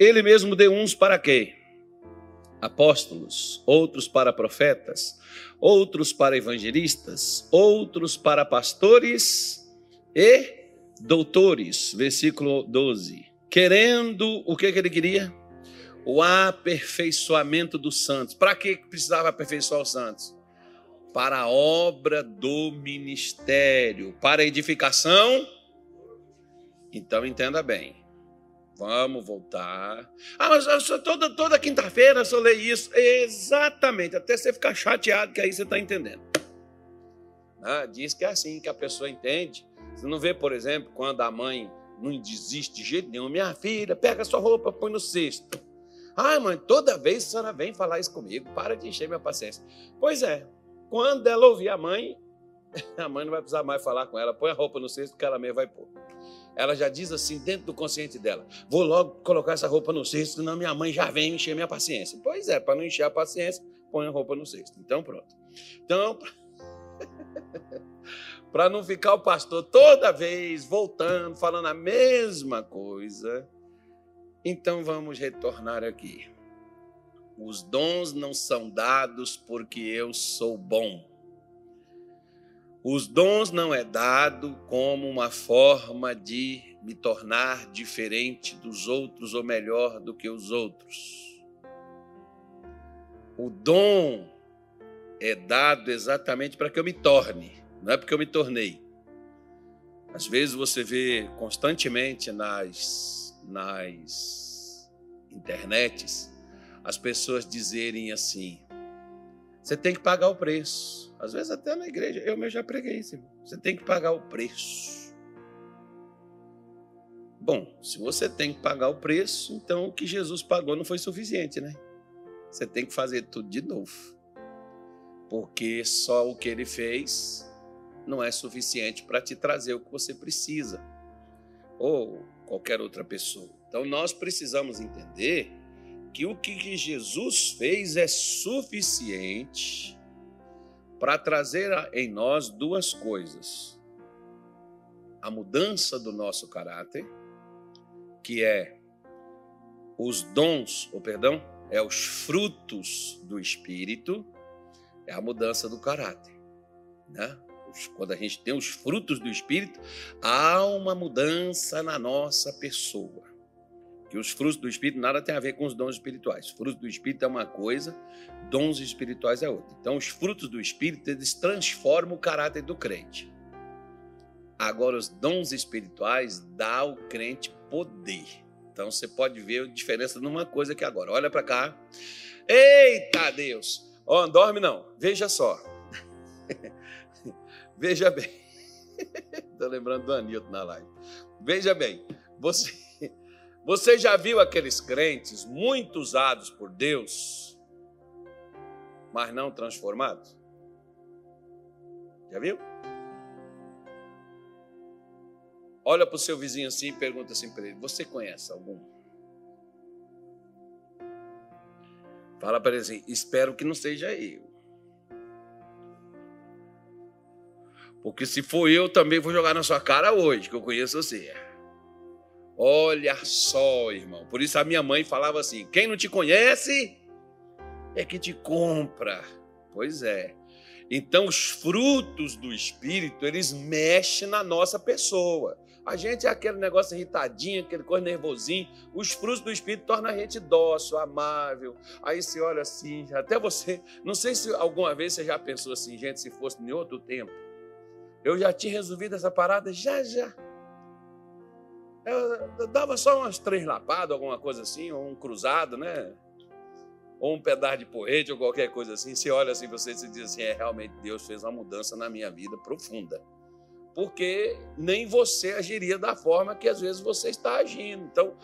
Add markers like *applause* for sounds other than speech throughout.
Ele mesmo deu uns para quê? Apóstolos, outros para profetas, outros para evangelistas, outros para pastores e doutores. Versículo 12. Querendo, o que, que ele queria? O aperfeiçoamento dos santos. Para que precisava aperfeiçoar os santos? Para a obra do ministério, para a edificação. Então entenda bem. Vamos voltar. Ah, mas toda, toda quinta-feira eu leio isso. Exatamente, até você ficar chateado, que aí você está entendendo. Ah, diz que é assim que a pessoa entende. Você não vê, por exemplo, quando a mãe não desiste de jeito nenhum. Minha filha, pega sua roupa, põe no cesto. Ah, mãe, toda vez a senhora vem falar isso comigo. Para de encher minha paciência. Pois é, quando ela ouvir a mãe, *laughs* a mãe não vai precisar mais falar com ela. Põe a roupa no cesto que ela mesmo vai pôr ela já diz assim dentro do consciente dela: vou logo colocar essa roupa no cesto, senão minha mãe já vem encher minha paciência. Pois é, para não encher a paciência, põe a roupa no cesto. Então, pronto. Então, para *laughs* não ficar o pastor toda vez voltando, falando a mesma coisa, então vamos retornar aqui. Os dons não são dados porque eu sou bom os dons não é dado como uma forma de me tornar diferente dos outros ou melhor do que os outros. O dom é dado exatamente para que eu me torne, não é porque eu me tornei. Às vezes você vê constantemente nas, nas internets as pessoas dizerem assim: você tem que pagar o preço. Às vezes até na igreja, eu mesmo já preguei isso. Você tem que pagar o preço. Bom, se você tem que pagar o preço, então o que Jesus pagou não foi suficiente, né? Você tem que fazer tudo de novo. Porque só o que ele fez não é suficiente para te trazer o que você precisa. Ou qualquer outra pessoa. Então nós precisamos entender que o que Jesus fez é suficiente para trazer em nós duas coisas: a mudança do nosso caráter, que é os dons, ou perdão, é os frutos do espírito, é a mudança do caráter, né? Quando a gente tem os frutos do espírito, há uma mudança na nossa pessoa que os frutos do Espírito nada tem a ver com os dons espirituais. Frutos do Espírito é uma coisa, dons espirituais é outra. Então, os frutos do Espírito, eles transformam o caráter do crente. Agora, os dons espirituais dá ao crente poder. Então, você pode ver a diferença numa coisa que agora. Olha para cá. Eita Deus! Ó, oh, dorme não. Veja só. *laughs* Veja bem. *laughs* Estou lembrando do Anilton na live. Veja bem. Você você já viu aqueles crentes muito usados por Deus, mas não transformados? Já viu? Olha para o seu vizinho assim e pergunta assim para ele: Você conhece algum? Fala para ele assim: Espero que não seja eu. Porque se for eu, também vou jogar na sua cara hoje, que eu conheço você. Olha só, irmão. Por isso a minha mãe falava assim: quem não te conhece é que te compra. Pois é. Então, os frutos do Espírito, eles mexem na nossa pessoa. A gente é aquele negócio irritadinho, aquele coisa nervosinho. Os frutos do Espírito tornam a gente dócil, amável. Aí você olha assim, até você. Não sei se alguma vez você já pensou assim, gente, se fosse em outro tempo. Eu já tinha resolvido essa parada, já, já. Eu dava só umas três lapadas, alguma coisa assim, ou um cruzado, né? Ou um pedaço de porrete, ou qualquer coisa assim. Você olha assim, você se diz assim: é, realmente Deus fez uma mudança na minha vida profunda. Porque nem você agiria da forma que às vezes você está agindo. Então,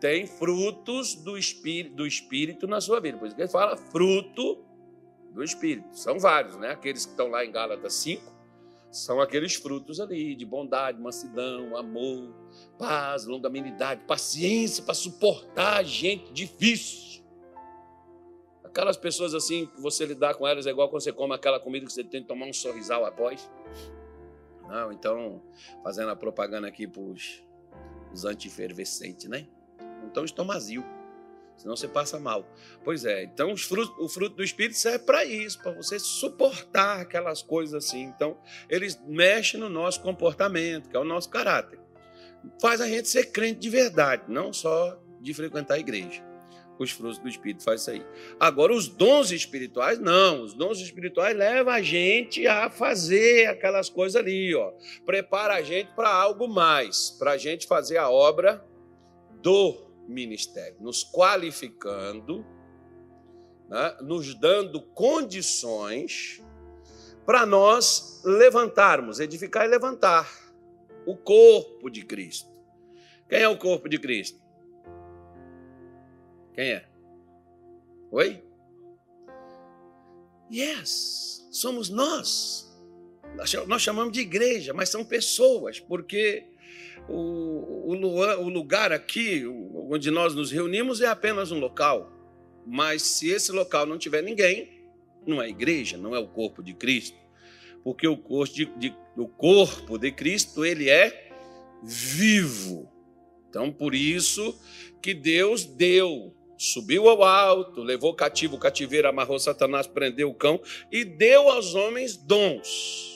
tem frutos do espírito, do espírito na sua vida. Por isso que ele fala fruto do espírito. São vários, né? Aqueles que estão lá em Gálatas 5, são aqueles frutos ali de bondade, mansidão, amor, paz, longanimidade, paciência para suportar gente difícil. Aquelas pessoas assim que você lidar com elas é igual quando você come aquela comida que você tem que tomar um sorrisal após. Não, então, fazendo a propaganda aqui para os anti-efervescentes, né? Então, estomazio. Senão você passa mal. Pois é, então frutos, o fruto do Espírito serve para isso, para você suportar aquelas coisas assim. Então, eles mexem no nosso comportamento, que é o nosso caráter. Faz a gente ser crente de verdade, não só de frequentar a igreja os frutos do Espírito faz isso aí. Agora, os dons espirituais, não. Os dons espirituais levam a gente a fazer aquelas coisas ali, ó. Prepara a gente para algo mais, para a gente fazer a obra do ministério, nos qualificando, né? nos dando condições para nós levantarmos, edificar e levantar o corpo de Cristo. Quem é o corpo de Cristo? Quem é? Oi? Yes, somos nós. Nós chamamos de igreja, mas são pessoas, porque o, o, lugar aqui, onde nós nos reunimos, é apenas um local. Mas se esse local não tiver ninguém, não é igreja, não é o corpo de Cristo. Porque o corpo de, de, o corpo de Cristo, ele é vivo. Então, por isso que Deus deu subiu ao alto, levou cativo o cativeiro, amarrou Satanás, prendeu o cão e deu aos homens dons,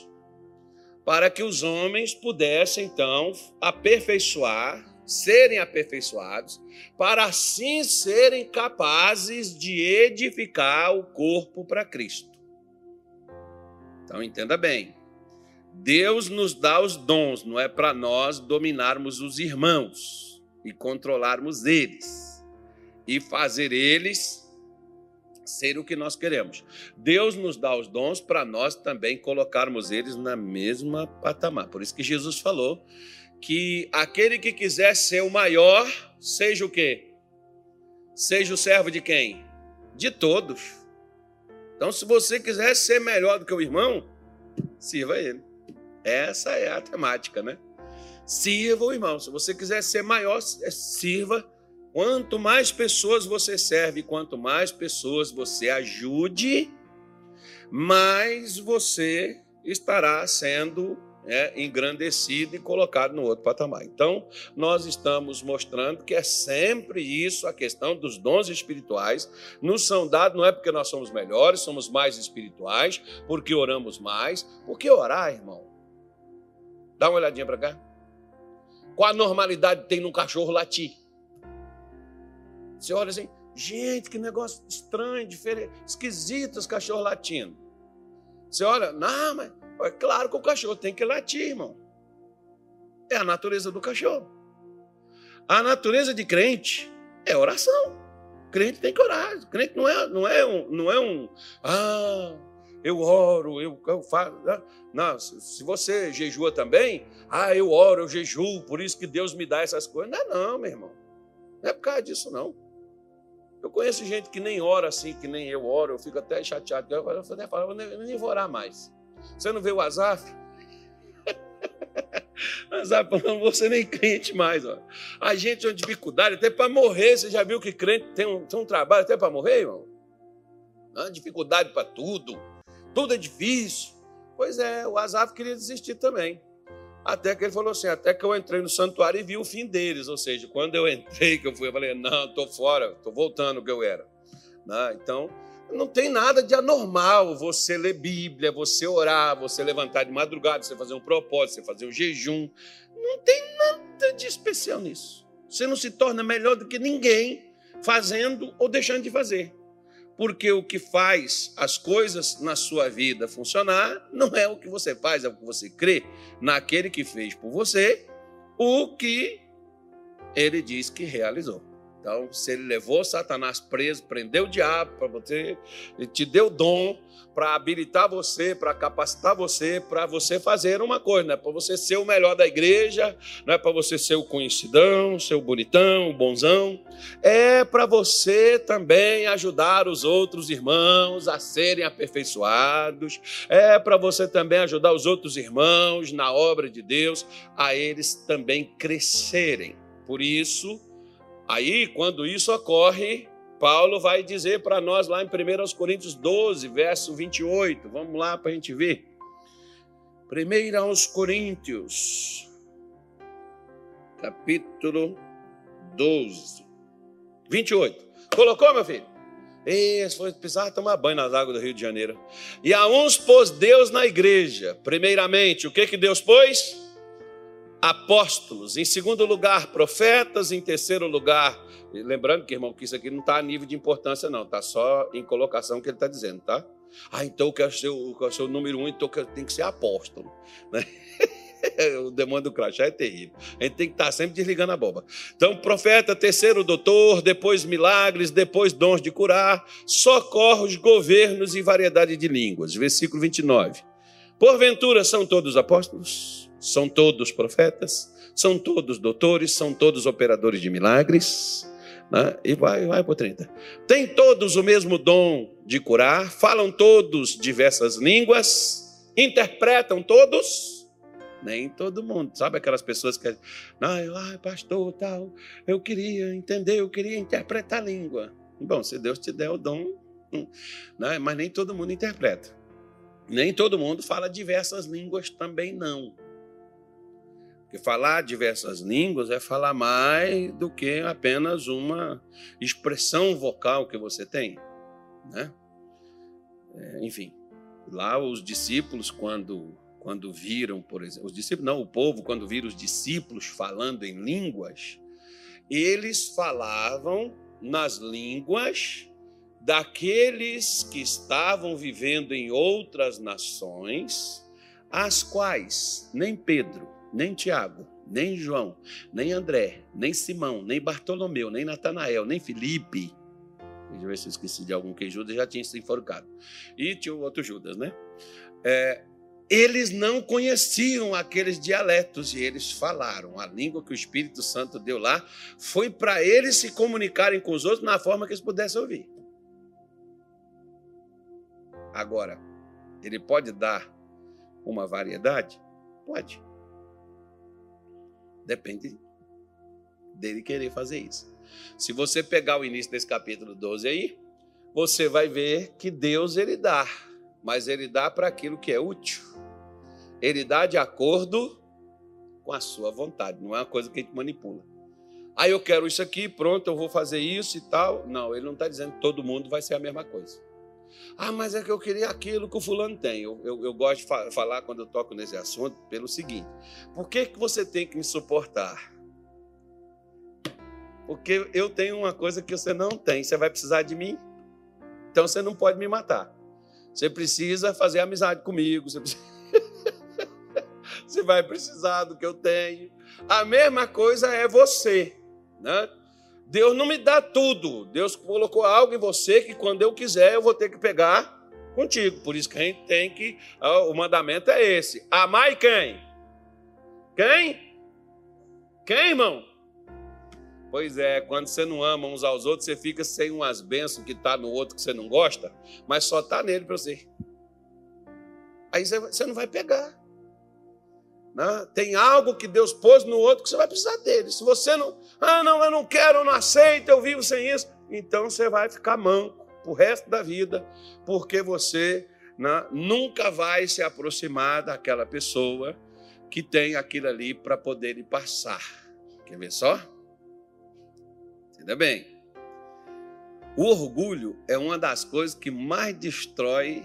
para que os homens pudessem então aperfeiçoar, serem aperfeiçoados, para assim serem capazes de edificar o corpo para Cristo. Então entenda bem. Deus nos dá os dons, não é para nós dominarmos os irmãos e controlarmos eles e fazer eles ser o que nós queremos. Deus nos dá os dons para nós também colocarmos eles na mesma patamar. Por isso que Jesus falou que aquele que quiser ser o maior, seja o quê? Seja o servo de quem? De todos. Então, se você quiser ser melhor do que o irmão, sirva ele. Essa é a temática, né? Sirva o irmão. Se você quiser ser maior, sirva Quanto mais pessoas você serve, quanto mais pessoas você ajude, mais você estará sendo é, engrandecido e colocado no outro patamar. Então, nós estamos mostrando que é sempre isso, a questão dos dons espirituais, nos são dados, não é porque nós somos melhores, somos mais espirituais, porque oramos mais, porque orar, irmão. Dá uma olhadinha para cá. Qual a normalidade tem num cachorro latir? Você olha assim, gente, que negócio estranho, diferente, esquisito os cachorros latindo. Você olha, não, mas é claro que o cachorro tem que latir, irmão. É a natureza do cachorro. A natureza de crente é oração. Crente tem que orar. Crente não é, não é um, não é um, ah, eu oro, eu, eu faço. Não, se você jejua também, ah, eu oro, eu jejuo, por isso que Deus me dá essas coisas. Não é não, meu irmão. Não é por causa disso, não. Eu conheço gente que nem ora assim, que nem eu oro, eu fico até chateado. Eu, eu, eu, eu nem vou orar mais. Você não vê o Azaf? *laughs* Azaf falando, você nem crente mais. Ó. A gente tem uma dificuldade até para morrer. Você já viu que crente tem um, tem um trabalho até para morrer, irmão? Dificuldade para tudo. Tudo é difícil. Pois é, o Azaf queria desistir também. Até que ele falou assim: até que eu entrei no santuário e vi o fim deles. Ou seja, quando eu entrei, que eu fui, eu falei: não, estou fora, estou voltando o que eu era. Né? Então, não tem nada de anormal você ler Bíblia, você orar, você levantar de madrugada, você fazer um propósito, você fazer um jejum. Não tem nada de especial nisso. Você não se torna melhor do que ninguém fazendo ou deixando de fazer. Porque o que faz as coisas na sua vida funcionar não é o que você faz, é o que você crê naquele que fez por você o que ele diz que realizou. Então, se ele levou Satanás preso, prendeu o diabo para você, ele te deu dom para habilitar você, para capacitar você, para você fazer uma coisa, não é para você ser o melhor da igreja, não é para você ser o conhecidão, ser o bonitão, o bonzão, é para você também ajudar os outros irmãos a serem aperfeiçoados, é para você também ajudar os outros irmãos na obra de Deus, a eles também crescerem. Por isso, Aí, quando isso ocorre, Paulo vai dizer para nós lá em 1 Coríntios 12, verso 28. Vamos lá para a gente ver. 1 Coríntios, capítulo 12, 28. Colocou, meu filho? Isso, foi precisar tomar banho nas águas do Rio de Janeiro. E a uns pôs Deus na igreja. Primeiramente, o que, que Deus pôs? Apóstolos. Em segundo lugar, profetas. Em terceiro lugar, lembrando que, irmão, que isso aqui não está a nível de importância, não. Está só em colocação que ele está dizendo, tá? Ah, então eu quero ser, eu quero ser o número um, então tem que ser apóstolo. *laughs* Né? *laughs* o demônio do crachá é terrível. A gente tem que estar sempre desligando a bomba. Então, profeta, terceiro doutor, depois milagres, depois dons de curar, socorros, governos e variedade de línguas. Versículo 29. Porventura são todos apóstolos? São todos profetas? São todos doutores? São todos operadores de milagres? Né? E vai, vai para 30. Tem todos o mesmo dom de curar? Falam todos diversas línguas? Interpretam todos? Nem todo mundo. Sabe aquelas pessoas que. Ai, pastor, tal. Eu queria entender, eu queria interpretar a língua. Bom, se Deus te der o dom, hum, né? mas nem todo mundo interpreta. Nem todo mundo fala diversas línguas também não. Falar diversas línguas é falar mais do que apenas uma expressão vocal que você tem. Né? É, enfim, lá os discípulos, quando quando viram, por exemplo, os discípulos, não, o povo, quando viram os discípulos falando em línguas, eles falavam nas línguas daqueles que estavam vivendo em outras nações, as quais nem Pedro, nem Tiago, nem João, nem André, nem Simão, nem Bartolomeu, nem Natanael, nem Felipe. Deixa eu ver se eu esqueci de algum que Judas já tinha se enforcado. E tinha o outro Judas, né? É, eles não conheciam aqueles dialetos e eles falaram. A língua que o Espírito Santo deu lá foi para eles se comunicarem com os outros na forma que eles pudessem ouvir. Agora, ele pode dar uma variedade? Pode. Depende dele querer fazer isso. Se você pegar o início desse capítulo 12 aí, você vai ver que Deus ele dá mas ele dá para aquilo que é útil. Ele dá de acordo com a sua vontade, não é uma coisa que a gente manipula. Aí ah, eu quero isso aqui, pronto, eu vou fazer isso e tal. Não, ele não está dizendo que todo mundo vai ser a mesma coisa. Ah, mas é que eu queria aquilo que o fulano tem. Eu, eu, eu gosto de fa falar quando eu toco nesse assunto pelo seguinte: por que, que você tem que me suportar? Porque eu tenho uma coisa que você não tem. Você vai precisar de mim? Então você não pode me matar. Você precisa fazer amizade comigo. Você, precisa... *laughs* você vai precisar do que eu tenho. A mesma coisa é você. Né? Deus não me dá tudo. Deus colocou algo em você que quando eu quiser eu vou ter que pegar contigo. Por isso que a gente tem que. O mandamento é esse: amar quem? Quem? Quem, irmão? Pois é, quando você não ama uns aos outros, você fica sem umas bênçãos que está no outro que você não gosta, mas só está nele para você. Aí você não vai pegar. Né? Tem algo que Deus pôs no outro que você vai precisar dele. Se você não, ah, não, eu não quero, eu não aceito, eu vivo sem isso, então você vai ficar manco o resto da vida, porque você né, nunca vai se aproximar daquela pessoa que tem aquilo ali para poder lhe passar. Quer ver só? Ainda bem. O orgulho é uma das coisas que mais destrói,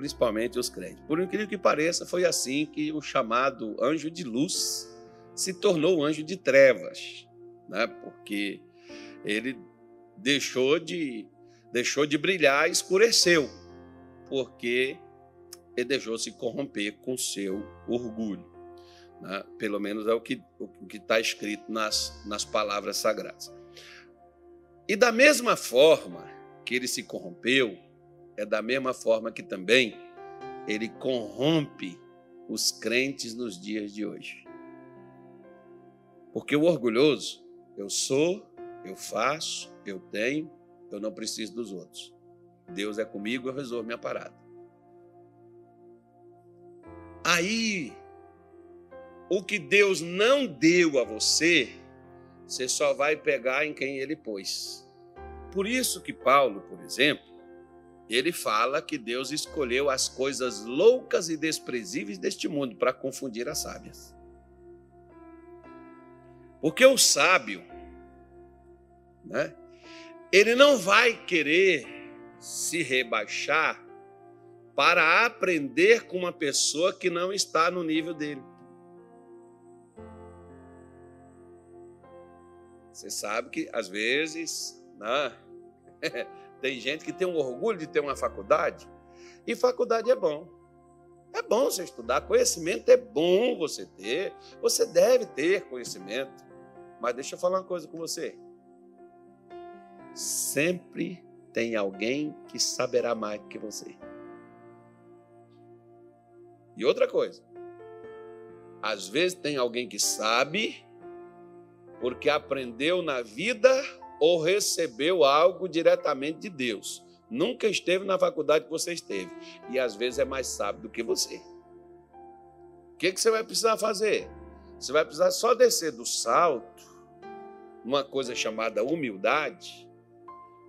principalmente os crentes. Por incrível que pareça, foi assim que o chamado anjo de luz se tornou anjo de trevas, né? Porque ele deixou de deixou de brilhar, escureceu, porque ele deixou se corromper com seu orgulho. Né? Pelo menos é o que o está escrito nas, nas palavras sagradas. E da mesma forma que ele se corrompeu, é da mesma forma que também ele corrompe os crentes nos dias de hoje. Porque o orgulhoso, eu sou, eu faço, eu tenho, eu não preciso dos outros. Deus é comigo, eu resolvo minha parada. Aí, o que Deus não deu a você, você só vai pegar em quem ele pôs. Por isso que Paulo, por exemplo, ele fala que Deus escolheu as coisas loucas e desprezíveis deste mundo para confundir as sábias. Porque o sábio, né, ele não vai querer se rebaixar para aprender com uma pessoa que não está no nível dele. Você sabe que às vezes né, *laughs* tem gente que tem um orgulho de ter uma faculdade, e faculdade é bom. É bom você estudar, conhecimento é bom você ter, você deve ter conhecimento. Mas deixa eu falar uma coisa com você. Sempre tem alguém que saberá mais que você. E outra coisa, às vezes tem alguém que sabe porque aprendeu na vida ou recebeu algo diretamente de Deus. Nunca esteve na faculdade que você esteve. E às vezes é mais sábio do que você. O que, que você vai precisar fazer? Você vai precisar só descer do salto, uma coisa chamada humildade,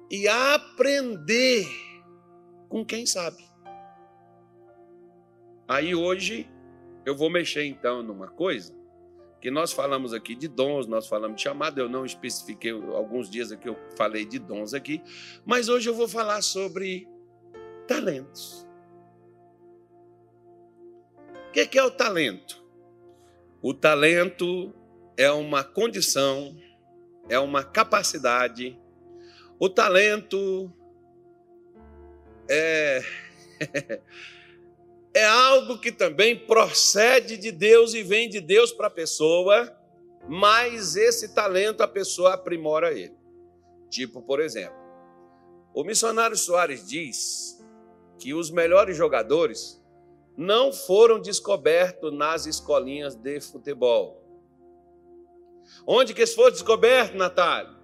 e aprender com quem sabe. Aí hoje eu vou mexer então numa coisa que nós falamos aqui de dons, nós falamos de chamado, eu não especifiquei alguns dias aqui eu falei de dons aqui, mas hoje eu vou falar sobre talentos. O que é o talento? O talento é uma condição, é uma capacidade. O talento é *laughs* é algo que também procede de Deus e vem de Deus para a pessoa, mas esse talento a pessoa aprimora ele. Tipo, por exemplo, o missionário Soares diz que os melhores jogadores não foram descobertos nas escolinhas de futebol. Onde que eles foram descobertos, Natália?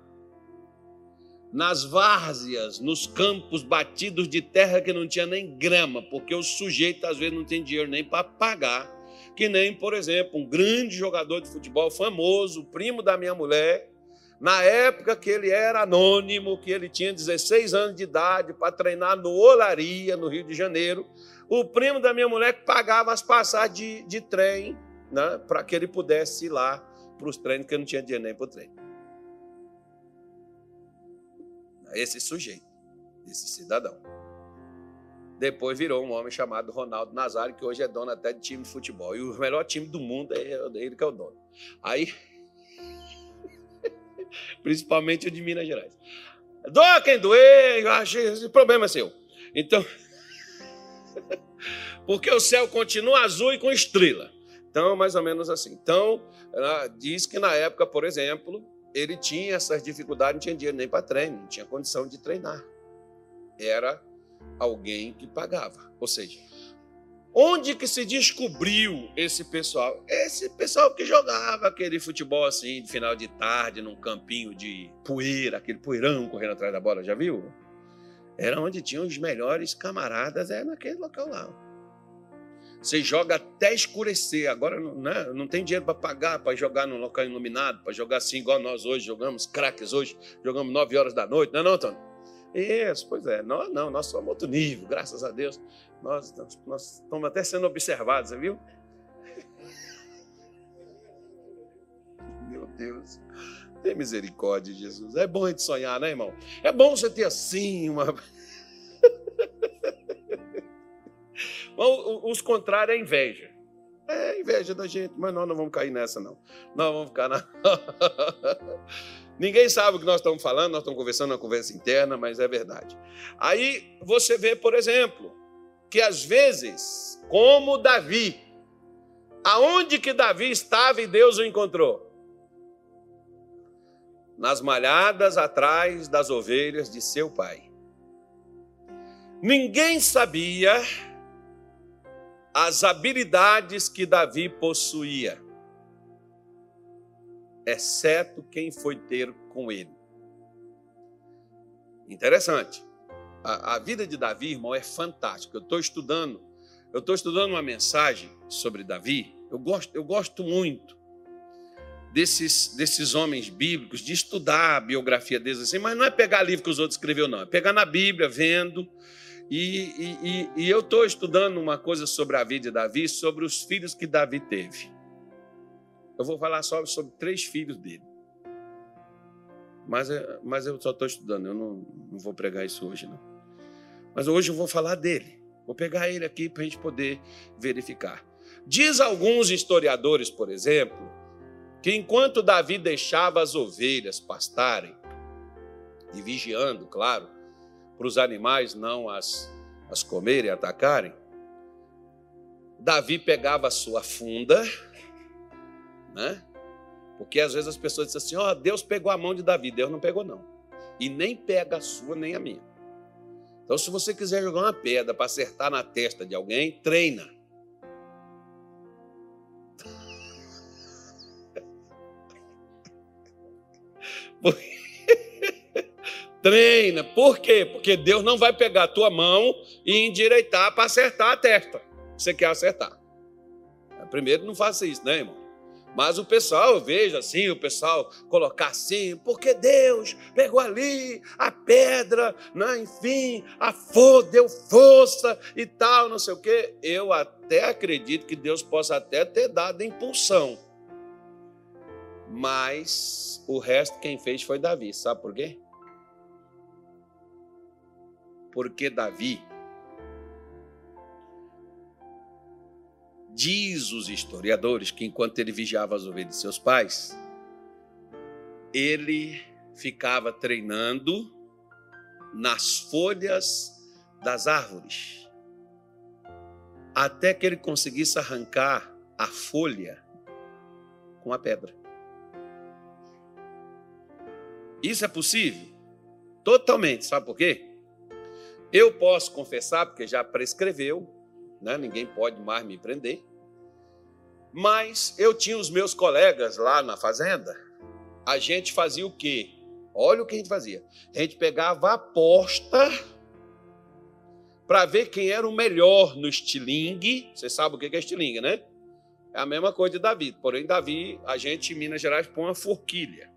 Nas várzeas, nos campos batidos de terra que não tinha nem grama, porque o sujeito às vezes não tem dinheiro nem para pagar. Que nem, por exemplo, um grande jogador de futebol famoso, primo da minha mulher, na época que ele era anônimo, que ele tinha 16 anos de idade para treinar no Olaria, no Rio de Janeiro, o primo da minha mulher pagava as passagens de, de trem né, para que ele pudesse ir lá para os treinos, que não tinha dinheiro nem para o treino esse sujeito, esse cidadão. Depois virou um homem chamado Ronaldo Nazário, que hoje é dono até de time de futebol. E o melhor time do mundo é ele que é o dono. Aí, *laughs* principalmente o de Minas Gerais. Doa quem doer, esse problema é seu. Então, *laughs* porque o céu continua azul e com estrela. Então, mais ou menos assim. Então, diz que na época, por exemplo, ele tinha essas dificuldades, não tinha dinheiro nem para treino, não tinha condição de treinar. Era alguém que pagava. Ou seja, onde que se descobriu esse pessoal? Esse pessoal que jogava aquele futebol assim, de final de tarde, num campinho de poeira, aquele poeirão correndo atrás da bola, já viu? Era onde tinham os melhores camaradas, é naquele local lá. Você joga até escurecer. Agora né, não tem dinheiro para pagar, para jogar num local iluminado, para jogar assim, igual nós hoje jogamos, craques hoje, jogamos 9 horas da noite, não é não, Antônio? Isso, pois é. Nós não, nós somos outro nível, graças a Deus. Nós, nós, nós estamos até sendo observados, você viu? Meu Deus. Tem misericórdia, Jesus. É bom a gente sonhar, né, irmão? É bom você ter assim uma. Os contrários é inveja. É inveja da gente, mas nós não vamos cair nessa, não. Nós vamos ficar na. *laughs* Ninguém sabe o que nós estamos falando, nós estamos conversando uma conversa interna, mas é verdade. Aí você vê, por exemplo, que às vezes, como Davi, aonde que Davi estava e Deus o encontrou? Nas malhadas atrás das ovelhas de seu pai. Ninguém sabia as habilidades que Davi possuía, exceto quem foi ter com ele. Interessante. A, a vida de Davi, irmão, é fantástica. Eu estou estudando, eu estou estudando uma mensagem sobre Davi. Eu gosto, eu gosto muito desses, desses homens bíblicos, de estudar a biografia deles assim, mas não é pegar livro que os outros escreveu, não. É pegar na Bíblia, vendo e, e, e eu estou estudando uma coisa sobre a vida de Davi, sobre os filhos que Davi teve. Eu vou falar só sobre três filhos dele. Mas, é, mas eu só estou estudando, eu não, não vou pregar isso hoje, não. Mas hoje eu vou falar dele. Vou pegar ele aqui para a gente poder verificar. Diz alguns historiadores, por exemplo, que enquanto Davi deixava as ovelhas pastarem, e vigiando, claro, para os animais não as, as comerem atacarem, Davi pegava a sua funda, né? Porque às vezes as pessoas dizem assim: ó, oh, Deus pegou a mão de Davi. Deus não pegou, não. E nem pega a sua, nem a minha. Então, se você quiser jogar uma pedra para acertar na testa de alguém, treina. *laughs* treina. Por quê? Porque Deus não vai pegar a tua mão e endireitar para acertar a testa. Você quer acertar. Primeiro, não faça isso, né, irmão? Mas o pessoal, eu vejo assim, o pessoal colocar assim, porque Deus pegou ali a pedra, né? enfim, a for, deu força e tal, não sei o quê. Eu até acredito que Deus possa até ter dado impulsão. Mas o resto quem fez foi Davi. Sabe por quê? Porque Davi Diz os historiadores que enquanto ele vigiava as ovelhas de seus pais, ele ficava treinando nas folhas das árvores, até que ele conseguisse arrancar a folha com a pedra. Isso é possível? Totalmente. Sabe por quê? Eu posso confessar, porque já prescreveu, né? ninguém pode mais me prender. Mas eu tinha os meus colegas lá na fazenda, a gente fazia o quê? Olha o que a gente fazia. A gente pegava a aposta para ver quem era o melhor no estilingue. Você sabe o que é estilingue, né? É a mesma coisa de Davi. Porém, Davi, a gente em Minas Gerais põe uma forquilha.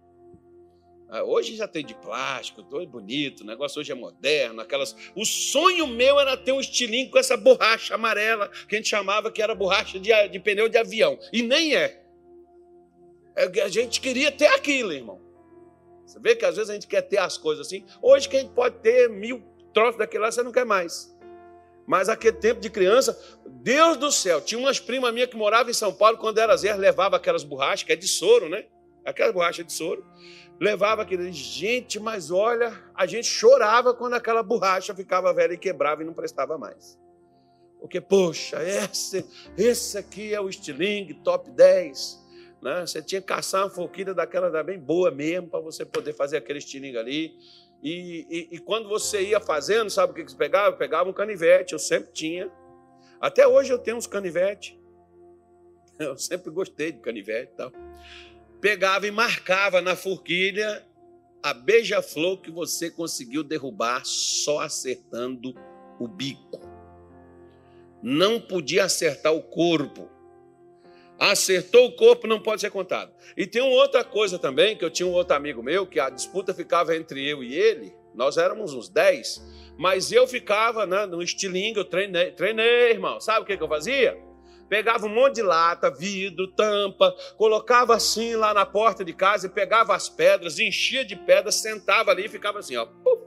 Ah, hoje já tem de plástico, todo bonito, o negócio hoje é moderno, aquelas. O sonho meu era ter um estilingue com essa borracha amarela que a gente chamava que era borracha de, de pneu de avião. E nem é. é. A gente queria ter aquilo, irmão. Você vê que às vezes a gente quer ter as coisas assim. Hoje que a gente pode ter mil troços daquele lá, você não quer mais. Mas aquele tempo de criança, Deus do céu, tinha umas primas minhas que moravam em São Paulo, quando era zero, levava aquelas borrachas, que é de soro, né? Aquelas borrachas de soro levava aquele. Gente, mas olha, a gente chorava quando aquela borracha ficava velha e quebrava e não prestava mais. Porque, poxa, esse, esse aqui é o estilingue top 10. Né? Você tinha que caçar uma forquilha daquela da bem boa mesmo, para você poder fazer aquele estilingue ali. E, e, e, quando você ia fazendo, sabe o que você pegava? Pegava um canivete, eu sempre tinha. Até hoje eu tenho uns canivetes. *laughs* Eu sempre gostei de canivete e tal pegava e marcava na forquilha a beija-flor que você conseguiu derrubar só acertando o bico. Não podia acertar o corpo. Acertou o corpo, não pode ser contado. E tem uma outra coisa também, que eu tinha um outro amigo meu, que a disputa ficava entre eu e ele, nós éramos uns 10, mas eu ficava né, no estilingue, eu treinei, treinei, irmão. Sabe o que, que eu fazia? Pegava um monte de lata, vidro, tampa, colocava assim lá na porta de casa e pegava as pedras, enchia de pedras, sentava ali e ficava assim, ó, puf,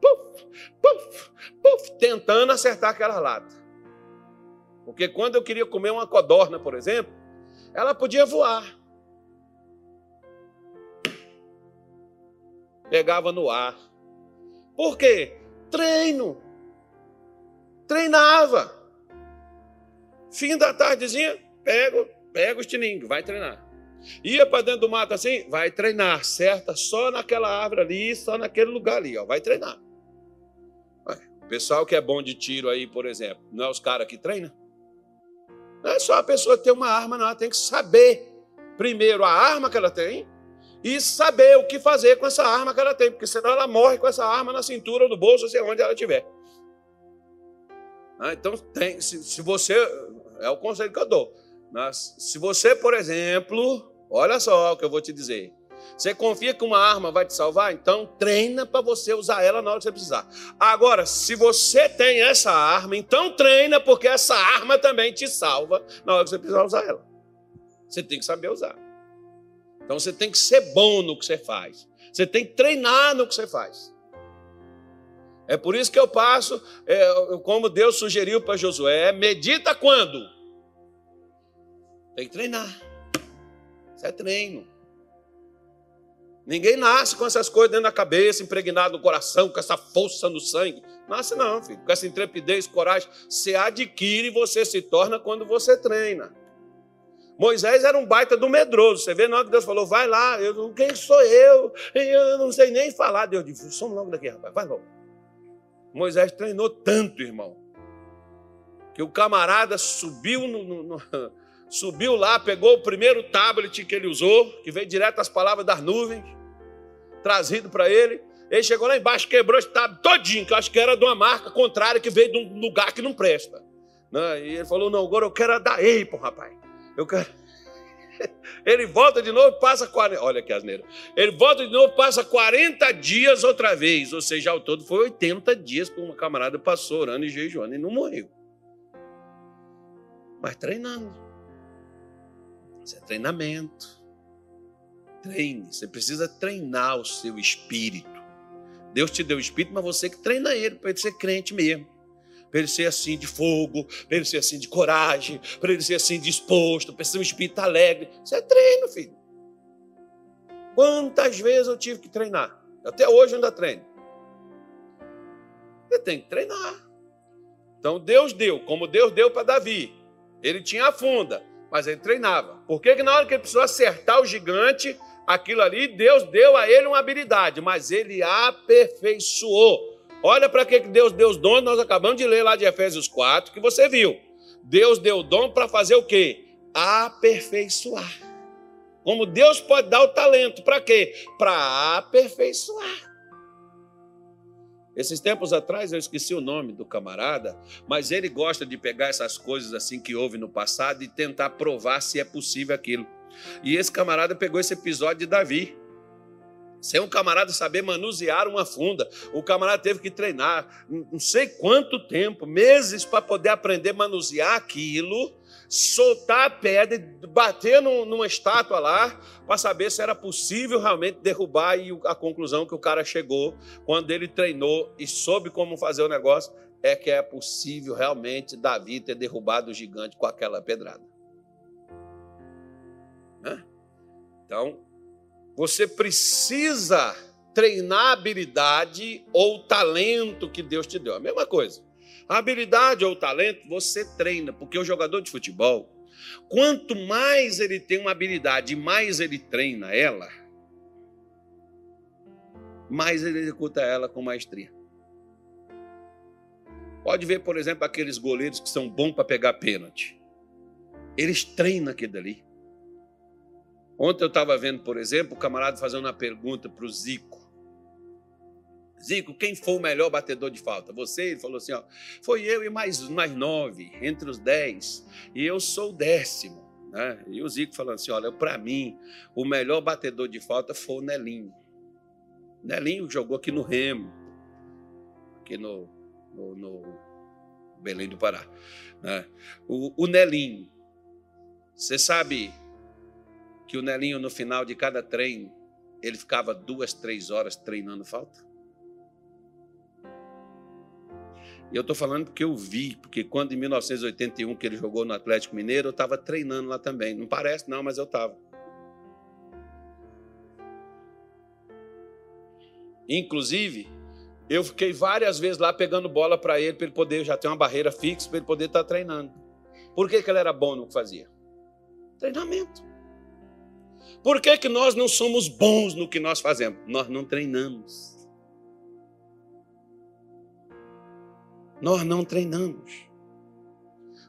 puf, puf, puf, tentando acertar aquela lata. Porque quando eu queria comer uma codorna, por exemplo, ela podia voar. Pegava no ar. Por quê? Treino. Treinava. Fim da tardezinha, pega, pega o estilingue, vai treinar. Ia para dentro do mato assim, vai treinar, certa? Só naquela árvore ali, só naquele lugar ali, ó, vai treinar. O pessoal que é bom de tiro aí, por exemplo, não é os caras que treinam? Não é só a pessoa ter uma arma, não, ela tem que saber primeiro a arma que ela tem e saber o que fazer com essa arma que ela tem, porque senão ela morre com essa arma na cintura ou no bolso, sei onde ela estiver. Ah, então, tem, se, se, você. É o conselho que eu dou. Mas, se você, por exemplo, olha só o que eu vou te dizer. Você confia que uma arma vai te salvar? Então treina para você usar ela na hora que você precisar. Agora, se você tem essa arma, então treina, porque essa arma também te salva na hora que você precisar usar ela. Você tem que saber usar. Então você tem que ser bom no que você faz. Você tem que treinar no que você faz. É por isso que eu passo, é, como Deus sugeriu para Josué, medita quando? Tem que treinar. Isso é treino. Ninguém nasce com essas coisas dentro da cabeça, impregnado no coração, com essa força no sangue. Nasce não, filho. Com essa intrepidez, coragem. Você adquire e você se torna quando você treina. Moisés era um baita do medroso. Você vê na hora que Deus falou, vai lá, eu, quem sou eu? Eu não sei nem falar. Deus disse, somos logo daqui, rapaz, vai logo. Moisés treinou tanto, irmão, que o camarada subiu no, no, no, *laughs* subiu lá, pegou o primeiro tablet que ele usou, que veio direto as palavras das nuvens, trazido para ele. Ele chegou lá embaixo, quebrou esse tablet todinho, que eu acho que era de uma marca contrária que veio de um lugar que não presta. Né? E ele falou: Não, agora eu quero a da Apple, rapaz. Eu quero. Ele volta de novo, passa 40. Olha que asneira. Ele volta de novo, passa 40 dias outra vez. Ou seja, ao todo foi 80 dias que uma camarada passou orando e jejuando e não morreu. Mas treinando. Isso é treinamento. Treine. Você precisa treinar o seu espírito. Deus te deu o espírito, mas você que treina ele para ele ser crente mesmo para ele ser assim de fogo, para ele ser assim de coragem, para ele ser assim disposto, para um espírito alegre. Isso é treino, filho. Quantas vezes eu tive que treinar? Até hoje eu ainda treino. Você tem que treinar. Então Deus deu, como Deus deu para Davi. Ele tinha a funda, mas ele treinava. Por que, que na hora que ele precisou acertar o gigante, aquilo ali, Deus deu a ele uma habilidade, mas ele aperfeiçoou. Olha para que Deus deu os dons, nós acabamos de ler lá de Efésios 4, que você viu. Deus deu dom para fazer o quê? Aperfeiçoar. Como Deus pode dar o talento, para quê? Para aperfeiçoar. Esses tempos atrás eu esqueci o nome do camarada, mas ele gosta de pegar essas coisas assim que houve no passado e tentar provar se é possível aquilo. E esse camarada pegou esse episódio de Davi. Sem um camarada saber manusear uma funda. O camarada teve que treinar não sei quanto tempo, meses, para poder aprender a manusear aquilo, soltar a pedra e bater numa estátua lá, para saber se era possível realmente derrubar. E a conclusão que o cara chegou, quando ele treinou e soube como fazer o negócio, é que é possível realmente Davi ter derrubado o gigante com aquela pedrada. Então, você precisa treinar a habilidade ou talento que Deus te deu. A mesma coisa. A habilidade ou talento você treina, porque o jogador de futebol, quanto mais ele tem uma habilidade e mais ele treina ela, mais ele executa ela com maestria. Pode ver, por exemplo, aqueles goleiros que são bons para pegar pênalti. Eles treinam aquilo dali. Ontem eu estava vendo, por exemplo, o camarada fazendo uma pergunta para o Zico. Zico, quem foi o melhor batedor de falta? Você? Ele falou assim: ó, foi eu e mais, mais nove, entre os dez, e eu sou o décimo. Né? E o Zico falando assim: olha, para mim, o melhor batedor de falta foi o Nelinho. Nelinho jogou aqui no Remo, aqui no, no, no Belém do Pará. Né? O, o Nelinho, você sabe que o Nelinho, no final de cada treino, ele ficava duas, três horas treinando falta? E eu estou falando porque eu vi, porque quando em 1981 que ele jogou no Atlético Mineiro, eu estava treinando lá também. Não parece, não, mas eu estava. Inclusive, eu fiquei várias vezes lá pegando bola para ele, para ele poder já ter uma barreira fixa, para ele poder estar tá treinando. Por que, que ele era bom no que fazia? Treinamento. Por que, que nós não somos bons no que nós fazemos? Nós não treinamos. Nós não treinamos.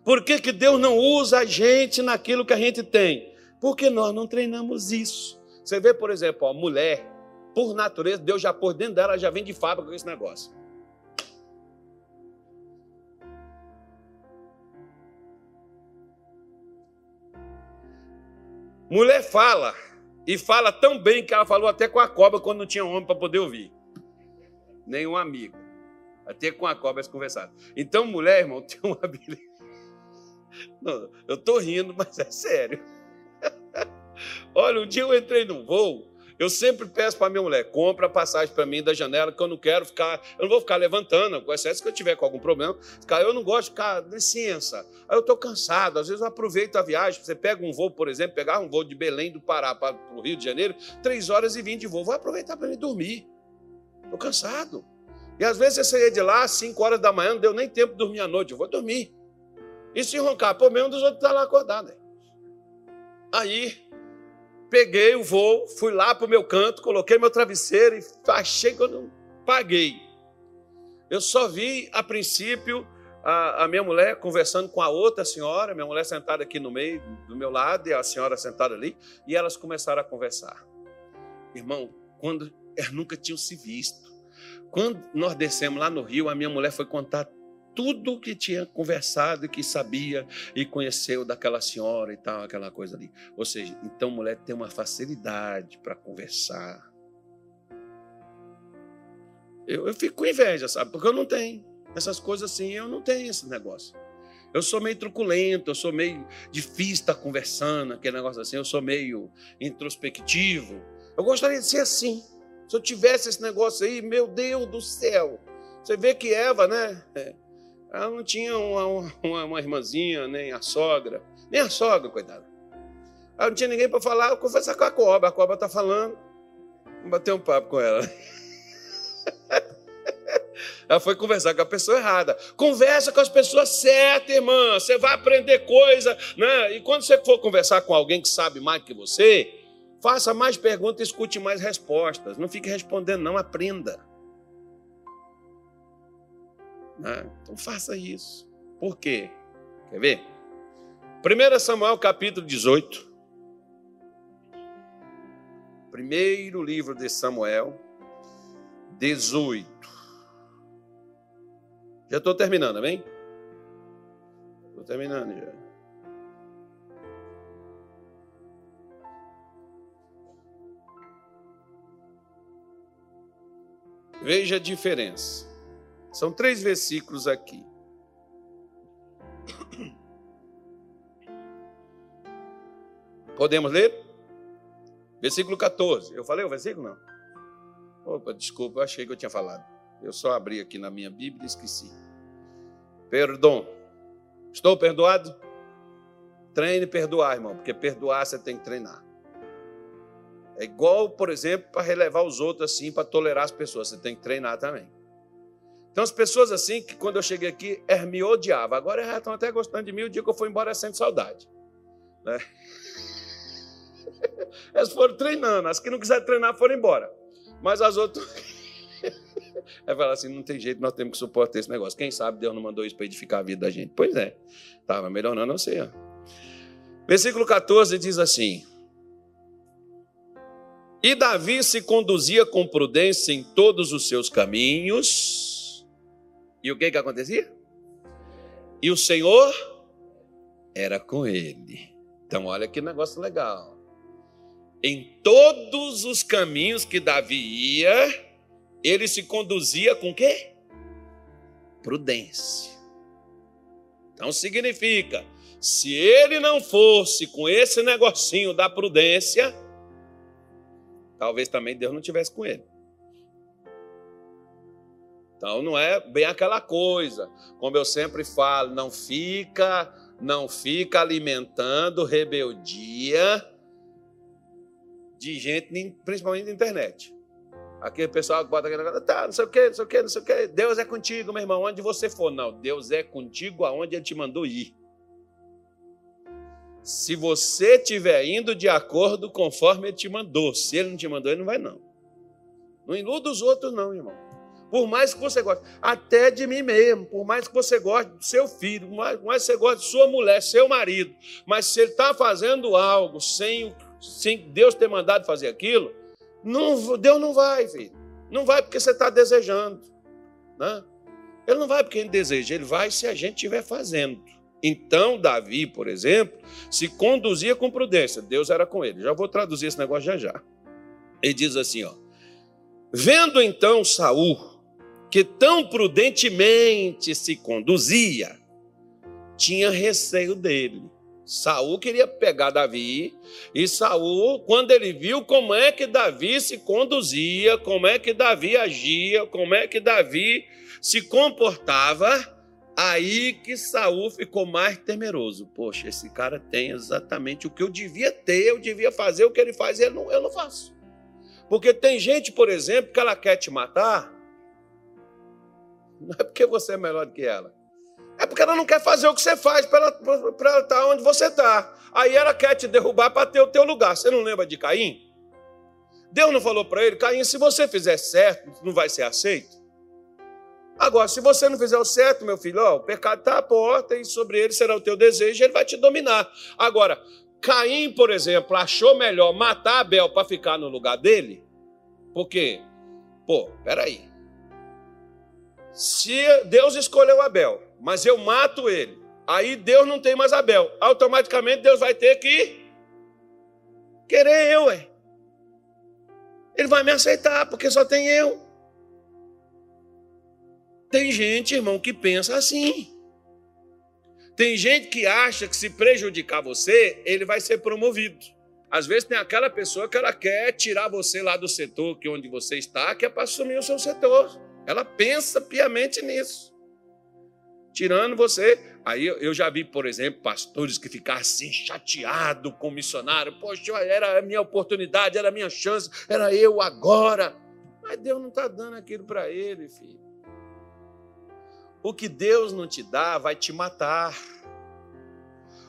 Por que, que Deus não usa a gente naquilo que a gente tem? Porque nós não treinamos isso. Você vê, por exemplo, a mulher, por natureza, Deus já pôs dentro dela, já vem de fábrica com esse negócio. Mulher fala, e fala tão bem que ela falou até com a cobra quando não tinha homem para poder ouvir. Nenhum amigo. Até com a cobra eles conversaram. Então, mulher, irmão, *laughs* tem uma habilidade. Não, eu estou rindo, mas é sério. *laughs* Olha, um dia eu entrei num voo Eu sempre peço para minha mulher, compra a passagem para mim da janela, que eu não quero ficar, eu não vou ficar levantando, com excesso que eu tiver com algum problema. Eu não gosto de ficar, licença. Aí eu estou cansado, às vezes eu aproveito a viagem. Você pega um voo, por exemplo, pegar um voo de Belém do Pará para o Rio de Janeiro, três horas e vinte de voo. Vou aproveitar para me dormir. Estou cansado. E às vezes você saía de lá às 5 horas da manhã, não deu nem tempo de dormir à noite. Eu vou dormir. E se roncar, pô, mesmo dos outros está lá acordado. Aí peguei o voo, fui lá para o meu canto, coloquei meu travesseiro e achei quando paguei. Eu só vi, a princípio, a, a, minha mulher conversando com a outra senhora, minha mulher sentada aqui no meio, do meu lado, e a senhora sentada ali, e elas começaram a conversar. Irmão, quando elas nunca tinham se visto. Quando nós descemos lá no Rio, a minha mulher foi contar tudo que tinha conversado e que sabia e conheceu daquela senhora e tal, aquela coisa ali. Ou seja, então mulher tem uma facilidade para conversar. Eu, eu fico com inveja, sabe? Porque eu não tenho. Essas coisas assim, eu não tenho esse negócio. Eu sou meio truculento, eu sou meio difícil estar conversando, aquele negócio assim, eu sou meio introspectivo. Eu gostaria de ser assim. Se eu tivesse esse negócio aí, meu Deus do céu. Você vê que Eva, né? Ela não tinha uma, uma, uma irmãzinha, nem a sogra. Nem a sogra, coitada. Ela não tinha ninguém para falar, conversar com a cobra. A cobra está falando. Vou bater um papo com ela. *laughs* Ela foi conversar com a pessoa errada. Conversa com as pessoas certas, irmã. Você vai aprender coisa, né? E quando você for conversar com alguém que sabe mais que você, faça mais perguntas, escute mais respostas. Não fique respondendo, não aprenda. Né? Então faça isso. Por quê? Quer ver? 1 Samuel capítulo 18. Primeiro livro de Samuel, 18. Já estou terminando, amém? Estou terminando já. Veja a diferença. São três versículos aqui. Podemos ler? Versículo 14. Eu falei o versículo? Não. Opa, desculpa, eu achei que eu tinha falado. Eu só abri aqui na minha Bíblia e esqueci. Perdão. Estou perdoado? Treine perdoar, irmão, porque perdoar você tem que treinar. É igual, por exemplo, para relevar os outros assim, para tolerar as pessoas. Você tem que treinar também. Então, as pessoas assim, que quando eu cheguei aqui, me odiavam. Agora já estão até gostando de mim. O dia que eu fui embora, sente saudade. Né? *laughs* Elas foram treinando. As que não quiseram treinar foram embora. Mas as outras. *laughs* Aí fala assim: não tem jeito, nós temos que suportar esse negócio. Quem sabe Deus não mandou isso para edificar a vida da gente? Pois é, estava melhorando, sei. Ó. Versículo 14 diz assim: E Davi se conduzia com prudência em todos os seus caminhos e o que que acontecia? E o Senhor era com ele. Então, olha que negócio legal. Em todos os caminhos que Davi ia, ele se conduzia com quê? Prudência. Então significa, se ele não fosse com esse negocinho da prudência, talvez também Deus não tivesse com ele. Então não é bem aquela coisa, como eu sempre falo, não fica, não fica alimentando rebeldia de gente, principalmente na internet. Aquele pessoal que bota aquele negócio, tá, não sei o que, não sei o que, não sei o que. Deus é contigo, meu irmão, onde você for. Não, Deus é contigo aonde Ele te mandou ir. Se você estiver indo de acordo conforme Ele te mandou, se Ele não te mandou, Ele não vai, não. Não iluda os outros, não, irmão. Por mais que você goste, até de mim mesmo, por mais que você goste do seu filho, por mais, que você goste de sua mulher, seu marido, mas se ele está fazendo algo sem, sem Deus ter mandado fazer aquilo, não, Deus não vai, filho. Não vai porque você está desejando. Né? Ele não vai porque ele deseja, ele vai se a gente estiver fazendo. Então, Davi, por exemplo, se conduzia com prudência. Deus era com ele. Já vou traduzir esse negócio já já. Ele diz assim, ó. Vendo então Saul que tão prudentemente se conduzia, tinha receio dele. Saul queria pegar Davi, e Saul, quando ele viu como é que Davi se conduzia, como é que Davi agia, como é que Davi se comportava, aí que Saul ficou mais temeroso. Poxa, esse cara tem exatamente o que eu devia ter, eu devia fazer o que ele faz, eu não, eu não faço. Porque tem gente, por exemplo, que ela quer te matar, não é porque você é melhor do que ela. É porque ela não quer fazer o que você faz para estar onde você está. Aí ela quer te derrubar para ter o teu lugar. Você não lembra de Caim? Deus não falou para ele, Caim, se você fizer certo, não vai ser aceito? Agora, se você não fizer o certo, meu filho, ó, o pecado está à porta e sobre ele será o teu desejo, ele vai te dominar. Agora, Caim, por exemplo, achou melhor matar Abel para ficar no lugar dele? Por quê? Pô, peraí. Se Deus escolheu Abel, mas eu mato ele. Aí Deus não tem mais Abel. Automaticamente Deus vai ter que querer eu, é. Ele vai me aceitar, porque só tem eu. Tem gente, irmão, que pensa assim. Tem gente que acha que se prejudicar você, ele vai ser promovido. Às vezes tem aquela pessoa que ela quer tirar você lá do setor que onde você está, que é para assumir o seu setor. Ela pensa piamente nisso tirando você. Aí eu já vi, por exemplo, pastores que ficaram assim chateados com o missionário. Poxa, era a minha oportunidade, era a minha chance, era eu agora. Mas Deus não está dando aquilo para ele, filho. O que Deus não te dá vai te matar.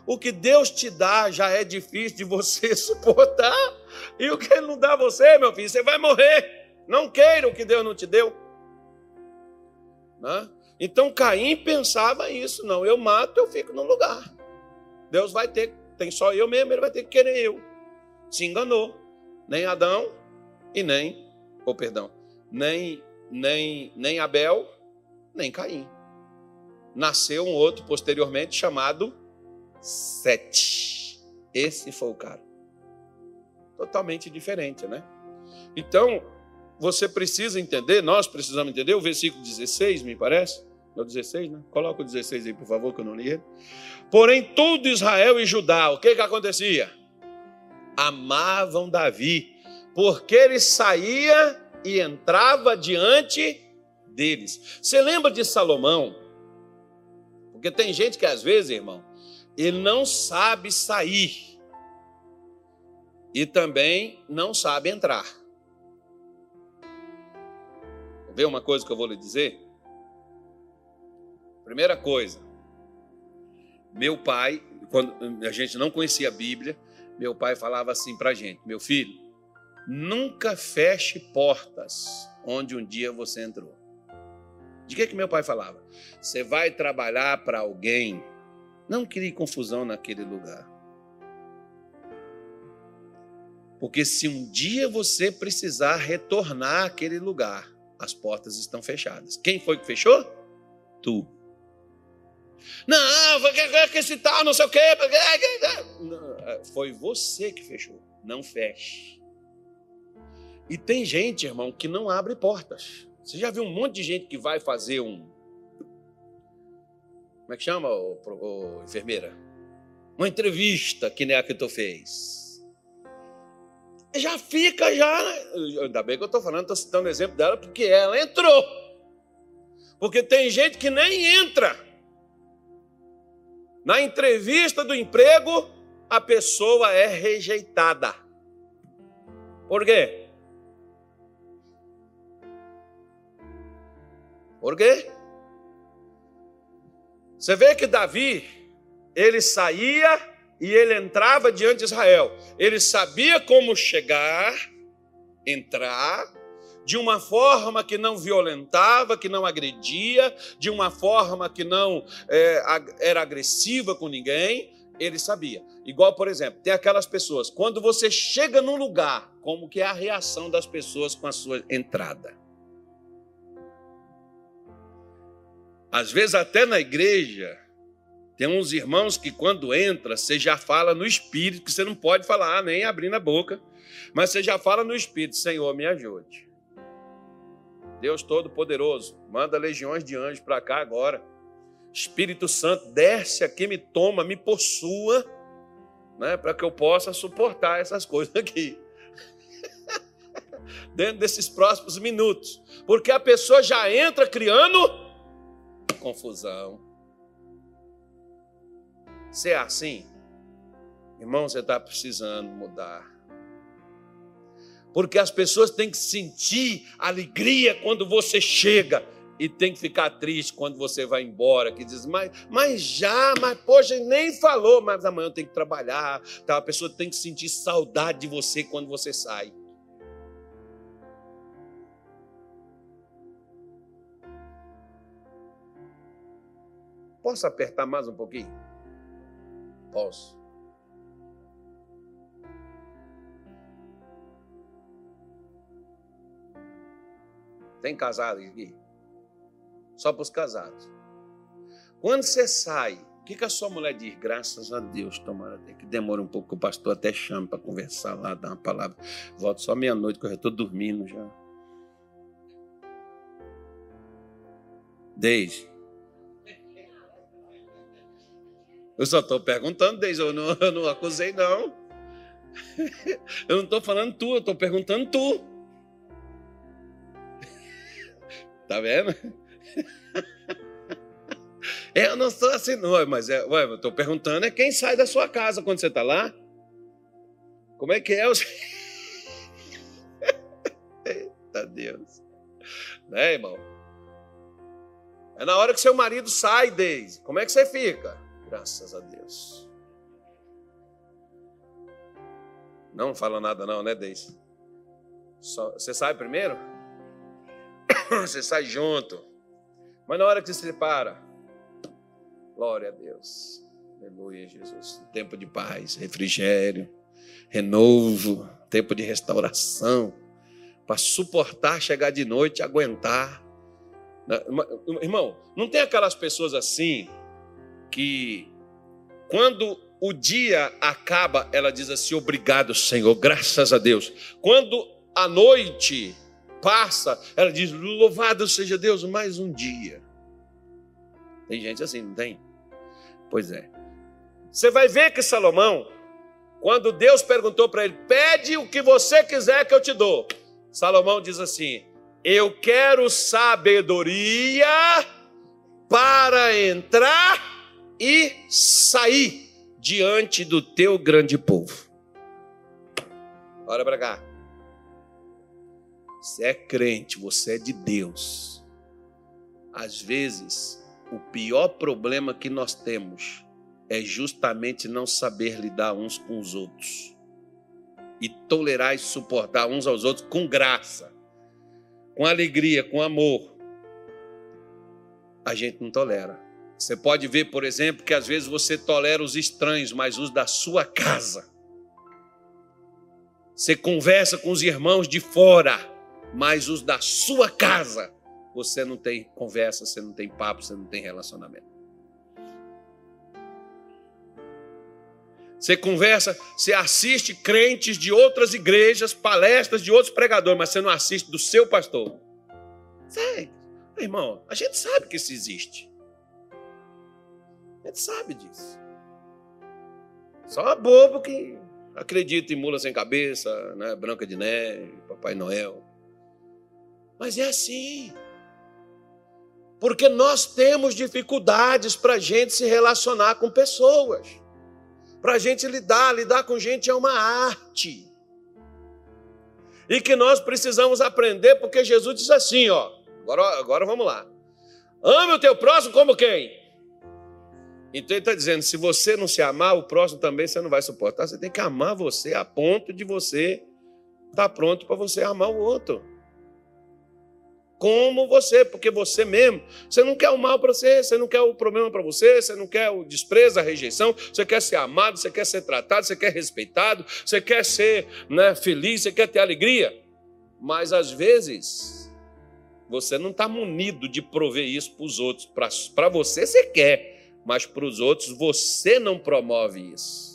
O que Deus te dá já é difícil de você *laughs* suportar. E o que Ele não dá a você, meu filho, você vai morrer. Não queira o que Deus não te deu. Né? Então Caim pensava isso, não, eu mato, eu fico no lugar. Deus vai ter, tem só eu mesmo, ele vai ter que querer eu. Se enganou. Nem Adão e nem, ou oh, perdão, nem nem nem Abel, nem Caim. Nasceu um outro posteriormente chamado Sete. Esse foi o cara. Totalmente diferente, né? Então, você precisa entender, nós precisamos entender o versículo 16, me parece é o 16, né? Coloca o 16 aí, por favor, que eu não li ele. Porém, todo Israel e Judá, o que que acontecia? Amavam Davi, porque ele saía e entrava diante deles. Você lembra de Salomão? Porque tem gente que às vezes, irmão, ele não sabe sair e também não sabe entrar. Vê uma coisa que eu vou lhe dizer? Primeira coisa, meu pai, quando a gente não conhecia a Bíblia, meu pai falava assim para a gente: meu filho, nunca feche portas onde um dia você entrou. De que, que meu pai falava? Você vai trabalhar para alguém, não crie confusão naquele lugar. Porque se um dia você precisar retornar àquele lugar, as portas estão fechadas. Quem foi que fechou? Tu. Não, que esse tal, não sei o quê. Foi você que fechou. Não feche. E tem gente, irmão, que não abre portas. Você já viu um monte de gente que vai fazer um. Como é que chama, ô, ô, enfermeira? Uma entrevista que nem a que tu fez. Já fica, já. Né? Ainda bem que eu estou falando, estou citando o exemplo dela, porque ela entrou. Porque tem gente que nem entra. Na entrevista do emprego, a pessoa é rejeitada. Por quê? Por quê? Você vê que Davi, ele saía e ele entrava diante de Israel. Ele sabia como chegar, entrar, de uma forma que não violentava, que não agredia, de uma forma que não é, era agressiva com ninguém, ele sabia. Igual, por exemplo, tem aquelas pessoas, quando você chega num lugar, como que é a reação das pessoas com a sua entrada? Às vezes até na igreja, tem uns irmãos que quando entra, você já fala no espírito, que você não pode falar nem abrindo a boca, mas você já fala no espírito, Senhor, me ajude. Deus Todo-Poderoso, manda legiões de anjos para cá agora. Espírito Santo, desce aqui, me toma, me possua. né, para que eu possa suportar essas *laughs* coisas aqui. *laughs* Dentro desses próximos minutos. Porque a pessoa já entra criando confusão. Se é assim, irmão, você está precisando mudar. Porque as pessoas têm que sentir alegria quando você chega e tem que ficar triste quando você vai embora, que diz, mas, mas já, mas poxa, nem falou, mas amanhã eu tenho que trabalhar, tá? a pessoa tem que sentir saudade de você quando você sai. Posso apertar mais um pouquinho? Posso. Tem casado aqui? Só para os casados. Quando você sai, o que, que a sua mulher diz? Graças a Deus, tomara até que demore um pouco, que o pastor até chama para conversar lá, dar uma palavra. Volto só meia-noite, que eu já estou dormindo já. Desde. Eu só estou perguntando, Desde, eu não, eu não acusei, não. *laughs* Eu não estou falando tu, eu estou perguntando tu. *laughs* Tá vendo? *laughs* Eu não sou assim, não, mas é, ué, eu estou perguntando é quem sai da sua casa quando você está lá? Como é que é? Eita Deus. Né, irmão? É na hora que seu marido sai, Deise. Como é que você fica? Graças a Deus. Não fala nada não, né, Deise? Só, você sai primeiro? *coughs* Você sai junto. Mas na hora que você se separa, glória a Deus. Aleluia, Jesus. Tempo de paz, refrigério, renovo, tempo de restauração, para suportar chegar de noite, aguentar. Irmão, não tem aquelas pessoas assim que quando o dia acaba, ela diz assim: obrigado, Senhor, graças a Deus. Quando a noite passa, ela diz: Louvado seja Deus, mais um dia. Tem gente assim, não tem? Pois é. Você vai ver que Salomão, quando Deus perguntou para ele: Pede o que você quiser que eu te dou. Salomão diz assim: Eu quero sabedoria para entrar e sair diante do teu grande povo. Olha para cá. Você é crente, você é de Deus. Às vezes, o pior problema que nós temos é justamente não saber lidar uns com os outros e tolerar e suportar uns aos outros com graça, com alegria, com amor. A gente não tolera. Você pode ver, por exemplo, que às vezes você tolera os estranhos, mas os da sua casa. Você conversa com os irmãos de fora, mas os da sua casa, você não tem conversa, você não tem papo, você não tem relacionamento. Você conversa, você assiste crentes de outras igrejas, palestras de outros pregadores, mas você não assiste do seu pastor. Sério, irmão, a gente sabe que isso existe. A gente sabe disso. Só bobo que acredita em mula sem cabeça, né? Branca de Neve, Papai Noel. Mas é assim. Porque nós temos dificuldades para a gente se relacionar com pessoas. Para a gente lidar, lidar com gente é uma arte. E que nós precisamos aprender, porque Jesus diz assim, ó. Agora, agora vamos lá. Ame o teu próximo como quem? Então ele está dizendo: se você não se amar, o próximo também você não vai suportar. Você tem que amar você a ponto de você estar tá pronto para você amar o outro como você, porque você mesmo, você não quer o mal para você, você não quer o problema para você, você não quer o desprezo, a rejeição, você quer ser amado, você quer ser tratado, você quer respeitado, você quer ser né, feliz, você quer ter alegria. Mas às vezes você não está munido de prover isso para os outros. Para você você quer, mas para os outros você não promove isso.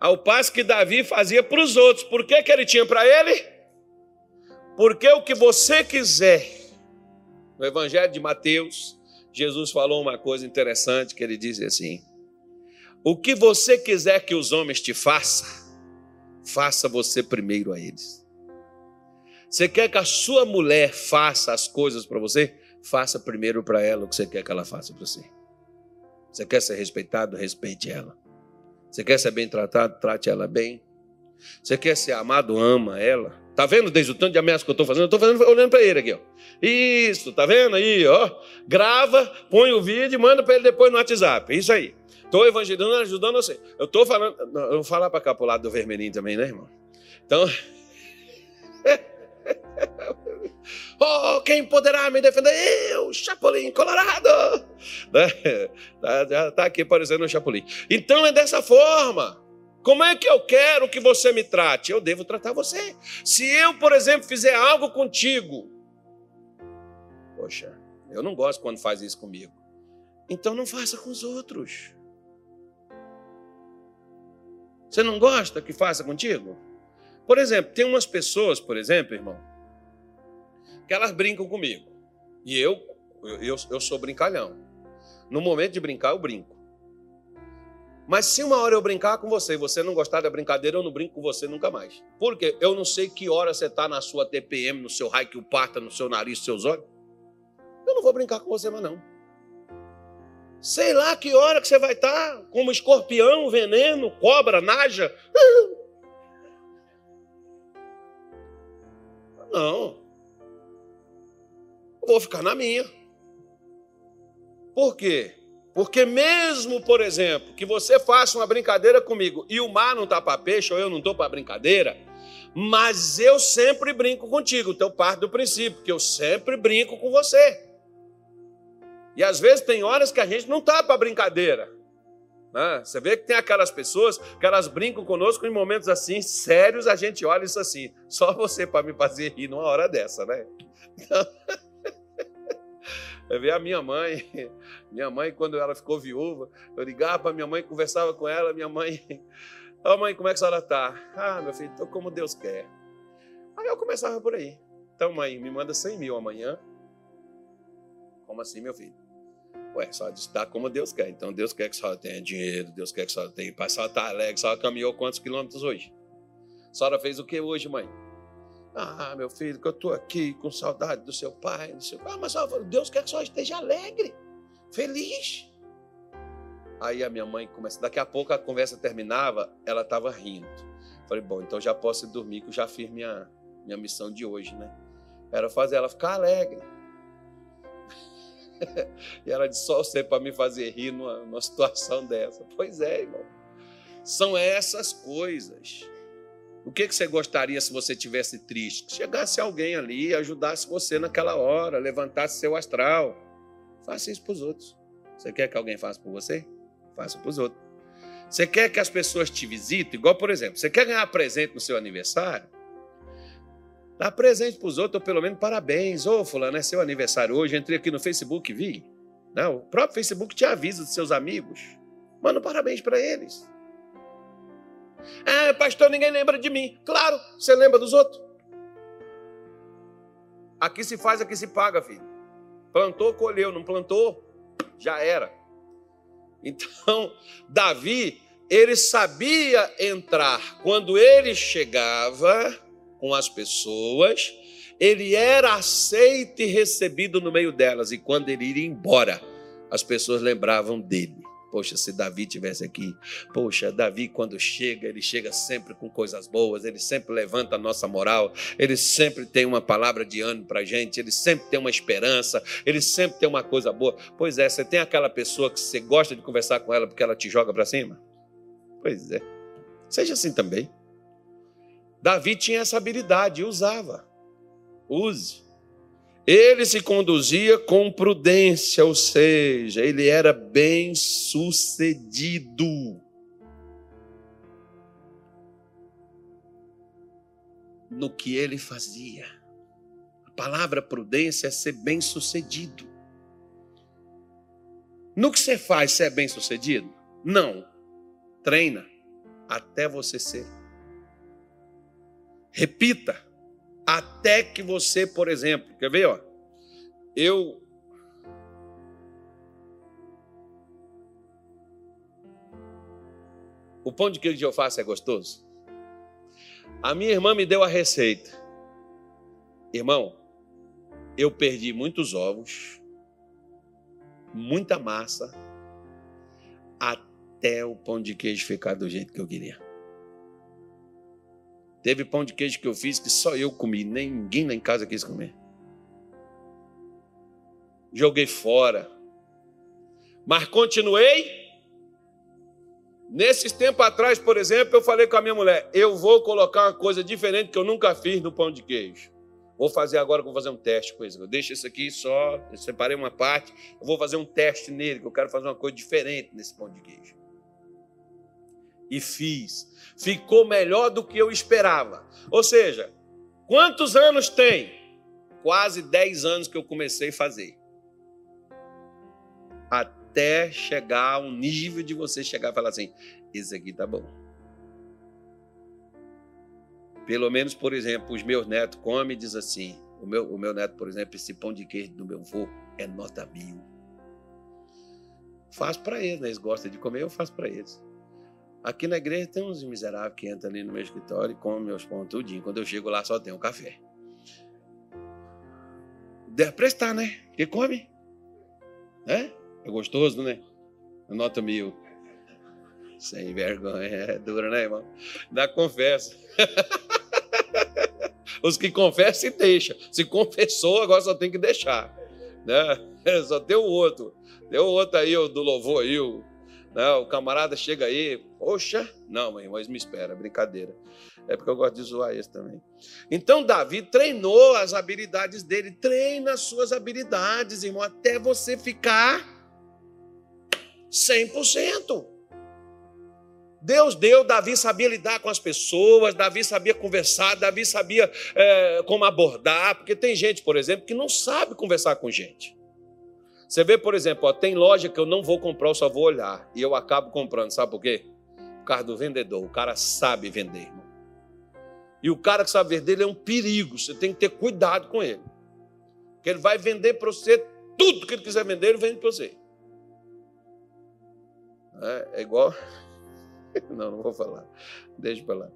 Ao passo que Davi fazia para os outros, por que, que ele tinha para ele? Porque o que você quiser. No Evangelho de Mateus, Jesus falou uma coisa interessante que ele diz assim: O que você quiser que os homens te façam, faça você primeiro a eles. Você quer que a sua mulher faça as coisas para você? Faça primeiro para ela o que você quer que ela faça para você. Você quer ser respeitado? Respeite ela. Você quer ser bem tratado? Trate ela bem. Você quer ser amado? Ama ela. Tá vendo desde o tanto de ameaça que eu estou fazendo? Eu estou fazendo olhando para ele aqui, ó. Isso, tá vendo aí, ó? Grava, põe o vídeo e manda para ele depois no WhatsApp. Isso aí. Estou evangelizando, ajudando você. Eu estou falando. Eu vou falar para cá pro lado do vermelhinho também, né, irmão? Então. *laughs* *laughs* Oh, quem poderá me defender? Eu, Chapolin Colorado. *laughs* Né? Tá, tá aqui parecendo um Chapolin. Então é dessa forma. Como é que eu quero que você me trate? Eu devo tratar você. Se eu, por exemplo, fizer algo contigo, poxa, eu não gosto quando faz isso comigo. Então não faça com os outros. Você não gosta que faça contigo? Por exemplo, tem umas pessoas, por exemplo, irmão, que elas brincam comigo. E eu, eu, eu sou brincalhão. No momento de brincar, eu brinco. Mas se uma hora eu brincar com você e você não gostar da brincadeira, eu não brinco com você nunca mais. Por quê? Eu não sei que hora você está na sua TPM, no seu raio que o parta, no seu nariz, nos seus olhos. Eu não vou brincar com você mais não. Sei lá que hora que você vai estar, tá, como escorpião, veneno, cobra, naja. *laughs* Não. Vou ficar na minha. Por quê? Porque mesmo, por exemplo, que você faça uma brincadeira comigo e o mar não está para peixe ou eu não estou para brincadeira, mas eu sempre brinco contigo. Então parte do princípio que eu sempre brinco com você. E às vezes tem horas que a gente não está para brincadeira. Né? Você vê que tem aquelas pessoas que elas brincam conosco em momentos assim, sérios, a gente olha isso assim. Só você para me fazer rir numa hora dessa, né? Então... *laughs* Eu vi a minha mãe, *laughs* minha mãe, quando ela ficou viúva, eu ligava para minha mãe, conversava com ela, minha mãe, *laughs* ô oh, mãe, como é que a senhora está? Ah, meu filho, estou como Deus quer. Aí eu começava por aí. Então, mãe, me manda 100 mil amanhã. Como assim, meu filho? Ué, só está como Deus quer. Então, Deus quer que a senhora tenha dinheiro, Deus quer que a senhora tenha. A senhora está alegre, a senhora caminhou quantos quilômetros hoje? A senhora fez o que hoje, mãe? Ah, meu filho, que eu estou aqui com saudade do seu pai. Do seu... Ah, mas Deus quer que só esteja alegre, feliz. Aí a minha mãe começa. Daqui a pouco a conversa terminava, ela estava rindo. Falei, bom, então já posso dormir, que eu já fiz minha, minha missão de hoje, né? Era fazer ela ficar alegre. *laughs* e ela disse, só você para me fazer rir numa, numa situação dessa. Pois é, irmão. São essas coisas. O que, que você gostaria se você tivesse triste? Que chegasse alguém ali ajudasse você naquela hora, levantasse seu astral. Faça isso para os outros. Você quer que alguém faça por você? Faça para os outros. Você quer que as pessoas te visitem? Igual, por exemplo, você quer ganhar presente no seu aniversário? Dá presente para os outros, ou pelo menos parabéns. Ô, fulano, é seu aniversário hoje. Entrei aqui no Facebook e vi. Não, o próprio Facebook te avisa dos seus amigos. Manda um parabéns para eles. Ah, pastor, ninguém lembra de mim. Claro, você lembra dos outros. Aqui se faz, aqui se paga, filho. Plantou, colheu, não plantou, já era. Então, *laughs* Davi, ele sabia entrar. Quando ele chegava com as pessoas, ele era aceito e recebido no meio delas. E quando ele ia embora, as pessoas lembravam dele. Poxa, se Davi tivesse aqui. Poxa, Davi, quando chega, ele chega sempre com coisas boas, ele sempre levanta a nossa moral, ele sempre tem uma palavra de ânimo para a gente, ele sempre tem uma esperança, ele sempre tem uma coisa boa. Pois é, você tem aquela pessoa que você gosta de conversar com ela porque ela te joga para cima? Pois é. Seja assim também. Davi tinha essa habilidade usava. Use. Ele se conduzia com prudência, ou seja, ele era bem sucedido. No que ele fazia. A palavra prudência é ser bem sucedido. No que você faz, você é bem sucedido? Não. Treina até você ser. Repita até que você, por exemplo, quer ver, ó? Eu O pão de queijo que eu faço é gostoso? A minha irmã me deu a receita. Irmão, eu perdi muitos ovos, muita massa, até o pão de queijo ficar do jeito que eu queria. Teve pão de queijo que eu fiz que só eu comi, ninguém lá em casa quis comer. Joguei fora. Mas continuei. Nesses tempos atrás, por exemplo, eu falei com a minha mulher: eu vou colocar uma coisa diferente que eu nunca fiz no pão de queijo. Vou fazer agora, vou fazer um teste com isso. Eu deixo isso aqui só, eu separei uma parte, eu vou fazer um teste nele, que eu quero fazer uma coisa diferente nesse pão de queijo. E fiz ficou melhor do que eu esperava. Ou seja, quantos anos tem? Quase 10 anos que eu comecei a fazer. Até chegar ao nível de você chegar e falar assim: esse aqui tá bom. Pelo menos, por exemplo, os meus netos comem e diz assim: o meu, o meu neto, por exemplo, esse pão de queijo do meu avô é nota mil. Faço para eles, né? Eles gostam de comer, eu faço para eles. Aqui na igreja tem uns miseráveis que entram ali no meu escritório e comem meus pão tudinho. Quando eu chego lá só tem um café. Deve prestar, né? Que come. É? É gostoso, né? Nota mil. Sem vergonha. É dura, né, irmão? Dá confessa. *laughs* Os que confessam, deixa. Se confessou, agora só tem que deixar. Né? *laughs* Só tem o outro. O outro aí, o do louvor aí, o não, o camarada chega aí, poxa, não, mãe, mas me espera, brincadeira. É porque eu gosto de zoar esse também. Então, Davi treinou as habilidades dele, treina as suas habilidades, irmão, até você ficar 100%. Deus deu, Davi sabia lidar com as pessoas, Davi sabia conversar, Davi sabia é, como abordar, porque tem gente, por exemplo, que não sabe conversar com gente. Você vê, por exemplo, ó, tem loja que eu não vou comprar, eu só vou olhar. E eu acabo comprando, sabe por quê? Por causa do vendedor. O cara sabe vender, irmão. E o cara que sabe vender, ele é um perigo. Você tem que ter cuidado com ele. Porque ele vai vender para você tudo que ele quiser vender, ele vende para você. É, é igual. *laughs* Não, não vou falar. Deixa para lá.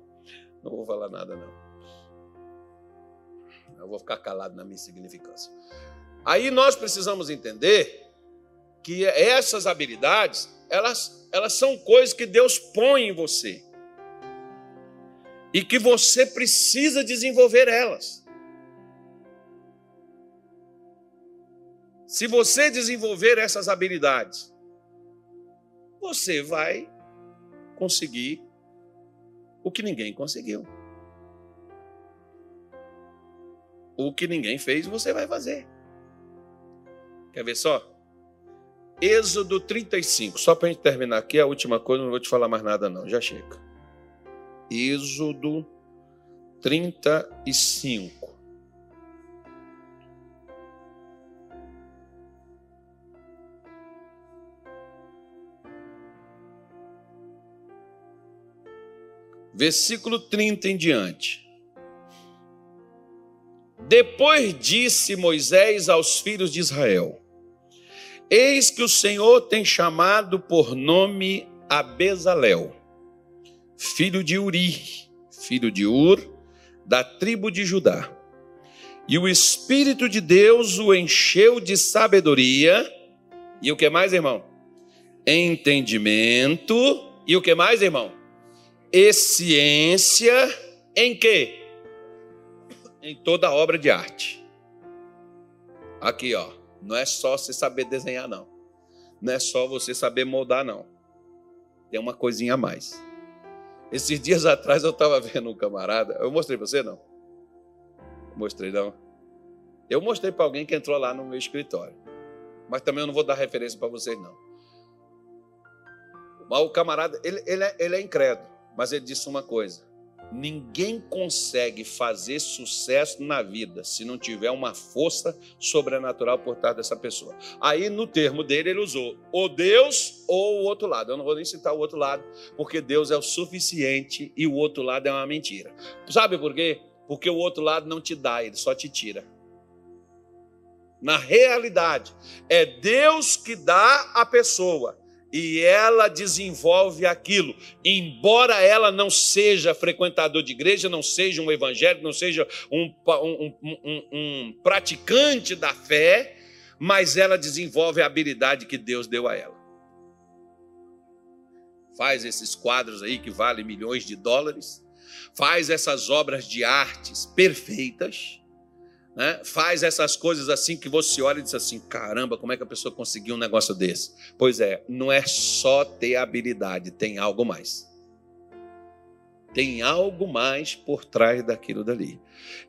Não vou falar nada, não. Eu vou ficar calado na minha insignificância. Aí nós precisamos entender que essas habilidades, elas, elas são coisas que Deus põe em você. E que você precisa desenvolver elas. Se você desenvolver essas habilidades, você vai conseguir o que ninguém conseguiu. O que ninguém fez, você vai fazer. Quer ver só? Êxodo 35. Só para a gente terminar aqui, a última coisa, não vou te falar mais nada, não. Já chega. Êxodo 35. Versículo 30 em diante. Depois disse Moisés aos filhos de Israel: Eis que o Senhor tem chamado por nome a Bezalel, filho de Uri, filho de Ur, da tribo de Judá. E o Espírito de Deus o encheu de sabedoria, e o que mais, irmão? Entendimento, e o que mais, irmão? E ciência em quê? Em toda obra de arte. Aqui, ó. Não é só você saber desenhar, não. Não é só você saber moldar, não. Tem uma coisinha a mais. Esses dias atrás eu estava *laughs* vendo um camarada. Eu mostrei para você, não? Mostrei, não? Eu mostrei para alguém que entrou lá no meu escritório. Mas também eu não vou dar referência para vocês, não. Mas o camarada, ele, ele, é, ele é incrédulo. Mas ele disse uma coisa. Ninguém consegue fazer sucesso na vida se não tiver uma força sobrenatural por trás dessa pessoa. Aí, no termo dele, ele usou o Deus ou o outro lado. Eu não vou nem citar o outro lado, porque Deus é o suficiente e o outro lado é uma mentira. Sabe por quê? Porque o outro lado não te dá, ele só te tira. Na realidade, é Deus que dá a pessoa e ela desenvolve aquilo. Embora ela não seja frequentador de igreja, não seja um evangélico, não seja um, um, um, um praticante da fé, mas ela desenvolve a habilidade que Deus deu a ela. Faz esses quadros aí que valem milhões de dólares, faz essas obras de artes perfeitas né, faz essas coisas assim que você olha e diz assim: caramba, como é que a pessoa conseguiu um negócio desse? Pois é, não é só ter habilidade, tem algo mais. Tem algo mais por trás daquilo dali.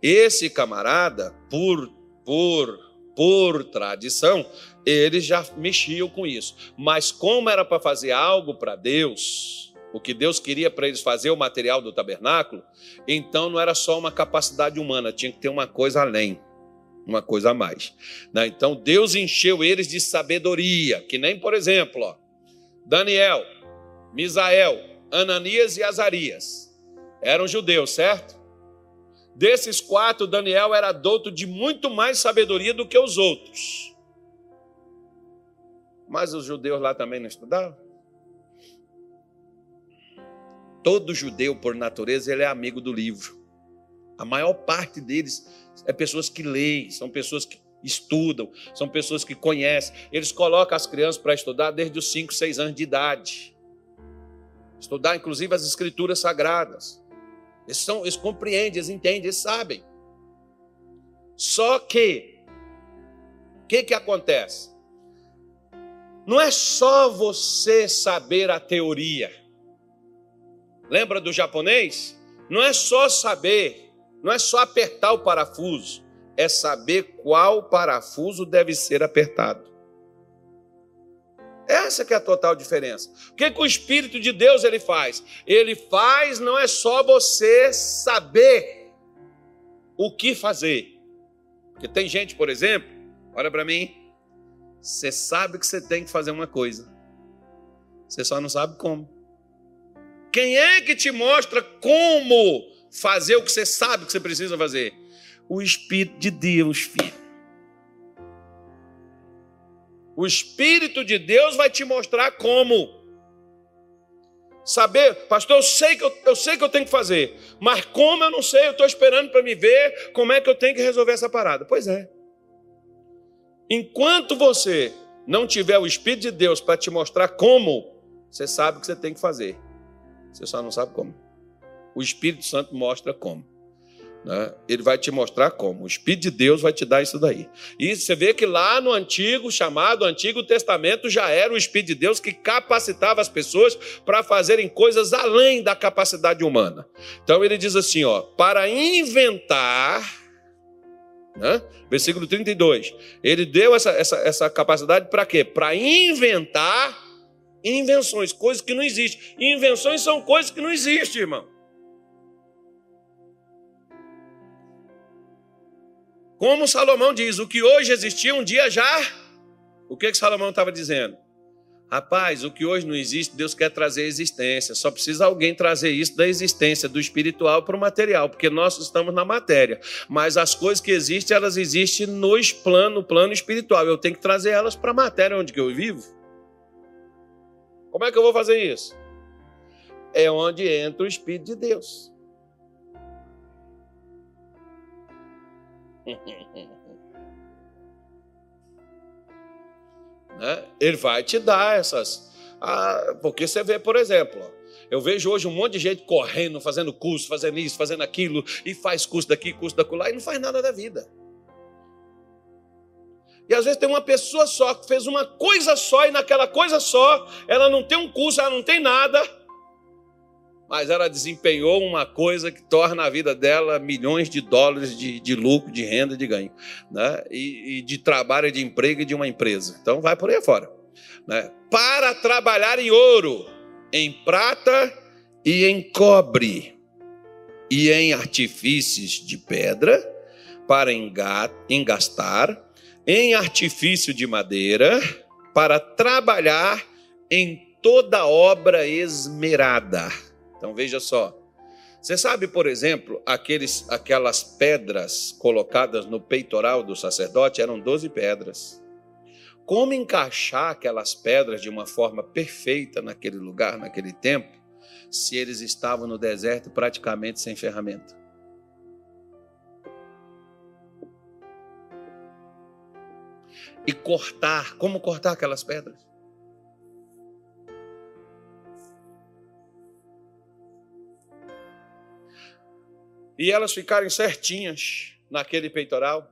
Esse camarada, por, por, por tradição, ele já mexia com isso. Mas como era para fazer algo para Deus, o que Deus queria para eles fazer, o material do tabernáculo, então não era só uma capacidade humana, tinha que ter uma coisa além, uma coisa a mais. Né? Então Deus encheu eles de sabedoria, que nem, por exemplo, ó, Daniel, Misael, Ananias e Azarias eram judeus, certo? Desses quatro, Daniel era douto de muito mais sabedoria do que os outros. Mas os judeus lá também não estudavam? Todo judeu, por natureza, ele é amigo do livro. A maior parte deles é pessoas que leem, são pessoas que estudam, são pessoas que conhecem. Eles colocam as crianças para estudar desde os 5, 6 anos de idade. Estudar, inclusive, as escrituras sagradas. Eles, são, eles compreendem, eles entendem, eles sabem. Só que, o que, que acontece? Não é só você saber a teoria. Lembra do japonês? Não é só saber, não é só apertar o parafuso, é saber qual parafuso deve ser apertado. Essa que é a total diferença. O que, que o Espírito de Deus ele faz? Ele faz não é só você saber o que fazer. Porque tem gente, por exemplo, olha para mim, você sabe que você tem que fazer uma coisa. Você só não sabe como. Quem é que te mostra como fazer o que você sabe que você precisa fazer? O Espírito de Deus, filho. O Espírito de Deus vai te mostrar como. Saber, pastor, eu sei, que eu, eu sei que eu tenho que fazer, mas como eu não sei, eu estou esperando para me ver como é que eu tenho que resolver essa parada. Pois é. Enquanto você não tiver o Espírito de Deus para te mostrar como, você sabe o que você tem que fazer. Você só não sabe como. O Espírito Santo mostra como. Né? Ele vai te mostrar como. O Espírito de Deus vai te dar isso daí. E você vê que lá no antigo, chamado Antigo Testamento, já era o Espírito de Deus que capacitava as pessoas para fazerem coisas além da capacidade humana. Então ele diz assim: ó, para inventar. Né? Versículo 32. Ele deu essa, essa, essa capacidade para quê? Para inventar Invenções, coisas que não existem. Invenções são coisas que não existem, irmão. Como Salomão diz, o que hoje existia um dia já. O que, que Salomão estava dizendo? Rapaz, o que hoje não existe, Deus quer trazer existência. Só precisa alguém trazer isso da existência, do espiritual para o material, porque nós estamos na matéria. Mas as coisas que existem, elas existem no plano, no plano espiritual. Eu tenho que trazer elas para a matéria onde eu vivo. Como é que eu vou fazer isso? É onde entra o Espírito de Deus. *laughs* né? Ele vai te dar essas. Ah, porque você vê, por exemplo, eu vejo hoje um monte de gente correndo, fazendo curso, fazendo isso, fazendo aquilo, e faz curso daqui, curso daquilo e não faz nada da vida. E às vezes tem uma pessoa só que fez uma coisa só e naquela coisa só ela não tem um curso, ela não tem nada, mas ela desempenhou uma coisa que torna a vida dela milhões de dólares de, de lucro, de renda, de ganho, né? E, e, de trabalho, de emprego e de uma empresa. Então vai por aí fora. Né? Para trabalhar em ouro, em prata e em cobre, e em artifícios de pedra, para engastar em artifício de madeira para trabalhar em toda obra esmerada. Então veja só. Você sabe, por exemplo, aqueles, aquelas pedras colocadas no peitoral do sacerdote eram 12 pedras. como encaixar aquelas pedras de uma forma perfeita naquele lugar, naquele tempo, se eles estavam no deserto praticamente sem ferramenta. E cortar, como cortar aquelas pedras? E elas ficarem certinhas naquele peitoral.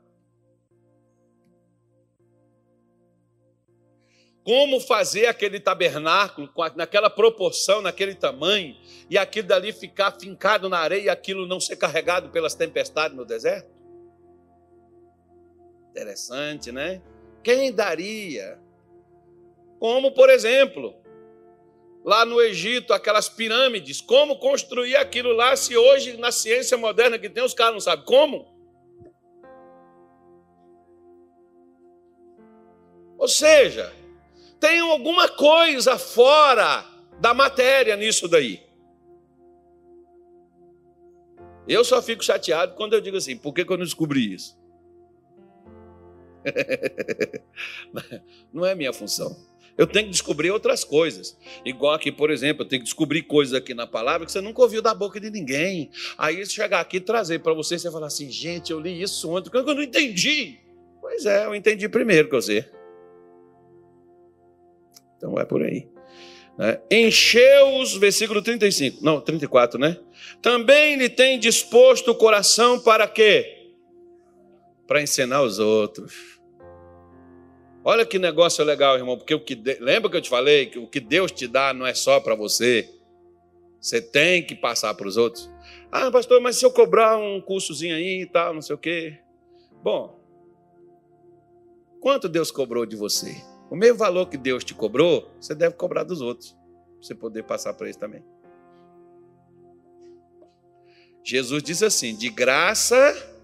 como fazer aquele tabernáculo naquela proporção, naquele tamanho, e aquilo dali ficar fincado na areia e aquilo não ser carregado pelas tempestades no deserto? Interessante, né? Quem daria? Como, por exemplo, lá no Egito, aquelas pirâmides, como construir aquilo lá se hoje, na ciência moderna que tem, os caras não sabem como? Ou seja, tem alguma coisa fora da matéria nisso daí. Eu só fico chateado quando eu digo assim: por que, que eu não descobri isso? *laughs* não é minha função. Eu tenho que descobrir outras coisas. Igual aqui, por exemplo, eu tenho que descobrir coisas aqui na palavra que você nunca ouviu da boca de ninguém. Aí chegar aqui e trazer para você, você falar assim, gente, eu li isso ontem, que eu não entendi. Pois é, eu entendi primeiro que você. Então é por aí. Né? Encheu-os, versículo 35, não, 34, né? Também lhe tem disposto o coração para quê? Para ensinar os outros. Olha que negócio legal, irmão, porque o que lembra que eu te falei que o que Deus te dá não é só para você. Você tem que passar para os outros. Ah, pastor, mas se eu cobrar um cursozinho aí e tal, não sei o quê. Bom, quanto Deus cobrou de você? O mesmo valor que Deus te cobrou, você deve cobrar dos outros, para você poder passar para eles também. Jesus diz assim: de graça.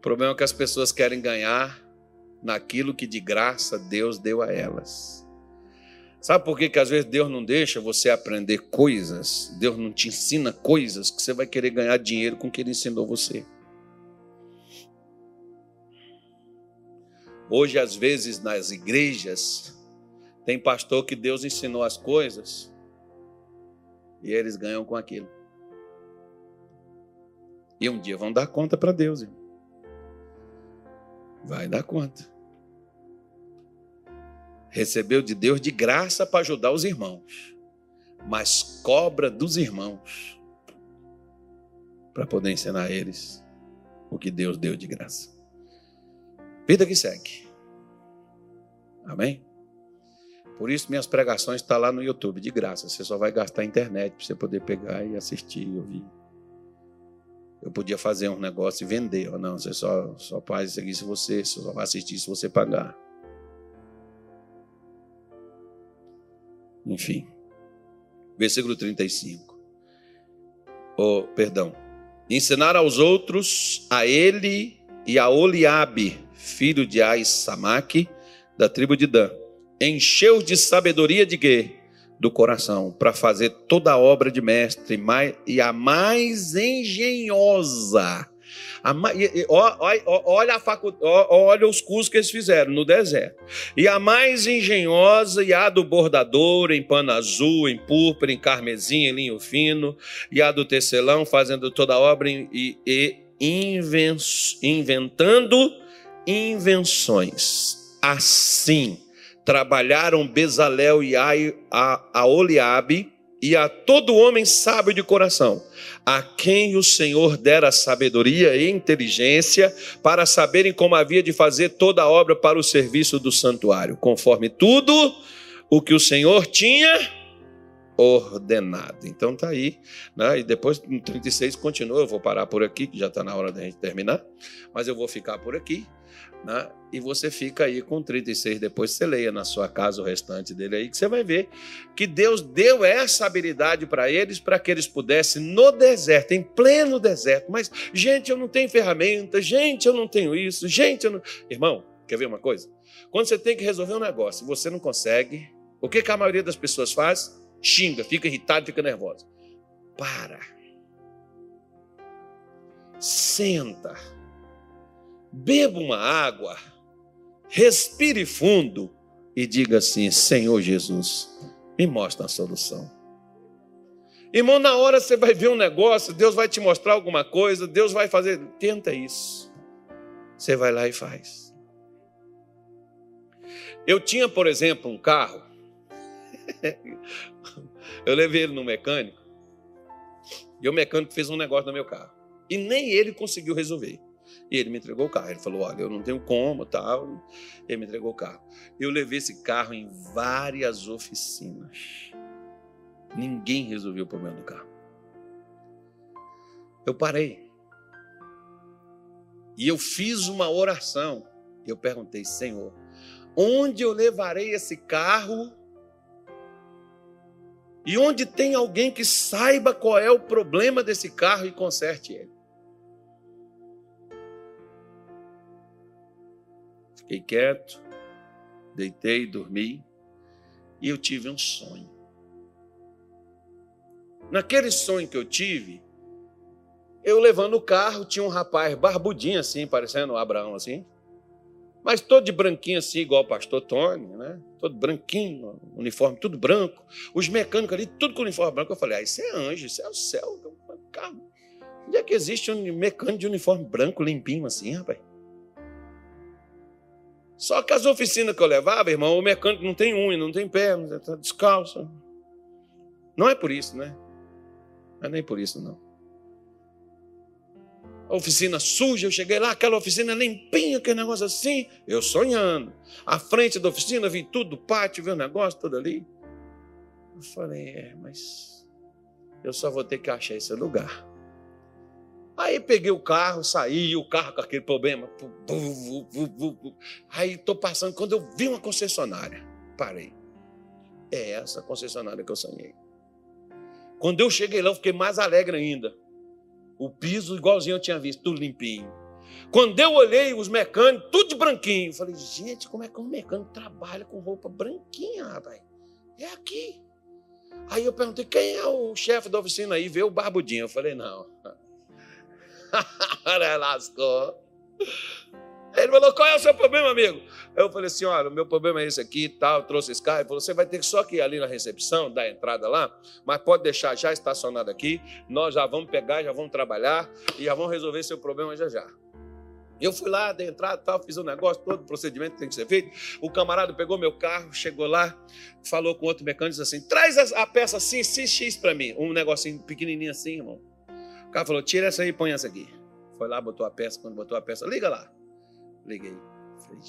O problema é que as pessoas querem ganhar naquilo que de graça Deus deu a elas. Sabe por que, que às vezes Deus não deixa você aprender coisas? Deus não te ensina coisas que você vai querer ganhar dinheiro com o que Ele ensinou você. Hoje, às vezes, nas igrejas, tem pastor que Deus ensinou as coisas e eles ganham com aquilo. E um dia vão dar conta para Deus. Irmão. Vai dar conta. Recebeu de Deus de graça para ajudar os irmãos, mas cobra dos irmãos para poder ensinar a eles o que Deus deu de graça. Vida que segue. Amém? Por isso minhas pregações estão lá no YouTube, de graça. Você só vai gastar a internet para você poder pegar e assistir e ouvir. Eu podia fazer um negócio e vender. Ou não, você só, só faz isso aqui se você, só vai assistir se você pagar. Enfim. Versículo 35. Oh, perdão. Ensinar aos outros, a ele e a Oliabe, filho de Aissamaque, da tribo de Dan. Encheu de sabedoria de quê? Do coração, para fazer toda a obra de mestre e a mais engenhosa. A, olha, a facu, olha os cursos que eles fizeram no deserto. E a mais engenhosa e a do bordador em pano azul, em púrpura, em carmesim, em linho fino, e a do tecelão fazendo toda a obra e, e inventando invenções. Assim trabalharam Bezalel e a, a, a Oliabe e a todo homem sábio de coração, a quem o Senhor dera sabedoria e inteligência para saberem como havia de fazer toda a obra para o serviço do santuário, conforme tudo o que o Senhor tinha ordenado. Então tá aí, né? E depois no 36 continua, eu vou parar por aqui, que já está na hora da gente terminar, mas eu vou ficar por aqui, né? E você fica aí com 36, depois você leia na sua casa o restante dele aí, que você vai ver que Deus deu essa habilidade para eles, para que eles pudessem no deserto, em pleno deserto, mas gente, eu não tenho ferramenta, gente, eu não tenho isso, gente, eu não... Irmão, quer ver uma coisa? Quando você tem que resolver um negócio, você não consegue, o que, que a maioria das pessoas faz? xinga, fica irritado, fica nervoso. Para. Senta. Beba uma água, respire fundo e diga assim: Senhor Jesus, me mostra a solução. Irmão, na hora você vai ver um negócio, Deus vai te mostrar alguma coisa, Deus vai fazer. Tenta isso. Você vai lá e faz. Eu tinha, por exemplo, um carro. *laughs* Eu levei ele no mecânico. E o mecânico fez um negócio no meu carro. E nem ele conseguiu resolver. E ele me entregou o carro. Ele falou: Olha, eu não tenho como, tal. Ele me entregou o carro. Eu levei esse carro em várias oficinas. Ninguém resolveu o problema do carro. Eu parei. E eu fiz uma oração. Eu perguntei, Senhor, onde eu levarei esse carro? E onde tem alguém que saiba qual é o problema desse carro e conserte ele? Fiquei quieto, deitei, dormi, e eu tive um sonho. Naquele sonho que eu tive, eu levando o carro, tinha um rapaz barbudinho assim, parecendo o Abraão assim, mas todo de branquinho assim, igual o pastor Tony, né? Todo branquinho, uniforme tudo branco. Os mecânicos ali, tudo com uniforme branco. Eu falei, ah, isso é anjo, isso é o céu. Carro. Onde é que existe um mecânico de uniforme branco, limpinho assim, rapaz? Só que as oficinas que eu levava, irmão, o mecânico não tem unha, não tem perna, está descalço. Não é por isso, né? Não é nem por isso, não. A oficina suja, eu cheguei lá, aquela oficina limpinha, aquele negócio assim, eu sonhando. À frente da oficina, vi tudo, pátio, vi o negócio todo ali. Eu falei, é, mas eu só vou ter que achar esse lugar. Aí peguei o carro, saí, o carro com aquele problema. Aí estou passando, quando eu vi uma concessionária, parei. É essa concessionária que eu sonhei. Quando eu cheguei lá, eu fiquei mais alegre ainda. O piso, igualzinho eu tinha visto, tudo limpinho. Quando eu olhei os mecânicos, tudo de branquinho, eu falei, gente, como é que um mecânico trabalha com roupa branquinha, rapaz? É aqui. Aí eu perguntei, quem é o chefe da oficina aí? Vê o barbudinho. Eu falei, não. *laughs* Lascou. Ele falou: qual é o seu problema, amigo? Eu falei assim: olha, o meu problema é esse aqui tal. Trouxe esse carro. Ele falou: você vai ter só que ir ali na recepção, dar a entrada lá, mas pode deixar já estacionado aqui. Nós já vamos pegar, já vamos trabalhar e já vamos resolver seu problema já já. Eu fui lá, dei entrada, tal, fiz o um negócio, todo o procedimento que tem que ser feito. O camarada pegou meu carro, chegou lá, falou com outro mecânico, assim: traz a, peça assim, XX para mim. Um negocinho pequenininho assim, irmão. O cara falou: tira essa aí e põe essa aqui. Foi lá, botou a peça. Quando botou a peça, liga lá. Liguei. Falei.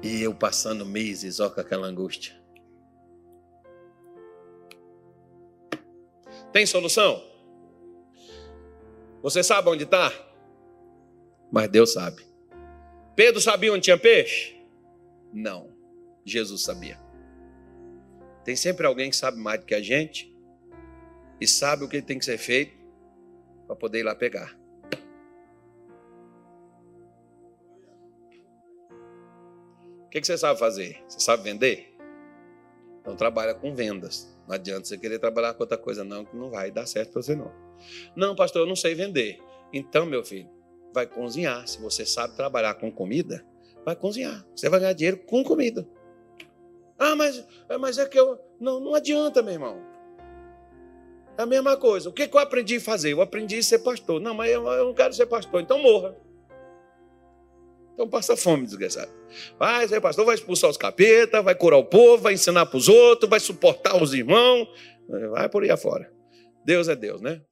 E eu passando meses, ó, com aquela angústia. Tem solução? Você sabe onde está? Mas Deus sabe. Pedro sabia onde tinha peixe? Não. Jesus sabia. Tem sempre alguém que sabe mais do que a gente e sabe o que tem que ser feito para poder ir lá pegar. O que, você sabe fazer? Você sabe vender? Então trabalha com vendas. Não adianta você querer trabalhar com outra coisa, não, que não vai dar certo para você, não. Não, pastor, eu não sei vender. Então, meu filho, vai cozinhar. Se você sabe trabalhar com comida, vai cozinhar. Você vai ganhar dinheiro com comida. Ah, mas, mas é que eu. Não, não adianta, meu irmão. É a mesma coisa. O que, que eu aprendi a fazer? Eu aprendi a ser pastor. Não, mas eu, eu não quero ser pastor, então morra. Então passa fome, desgraçado. Vai ser pastor, vai expulsar os capetas, vai curar o povo, vai ensinar para os outros, vai suportar os irmãos. Vai por aí afora. Deus é Deus, né?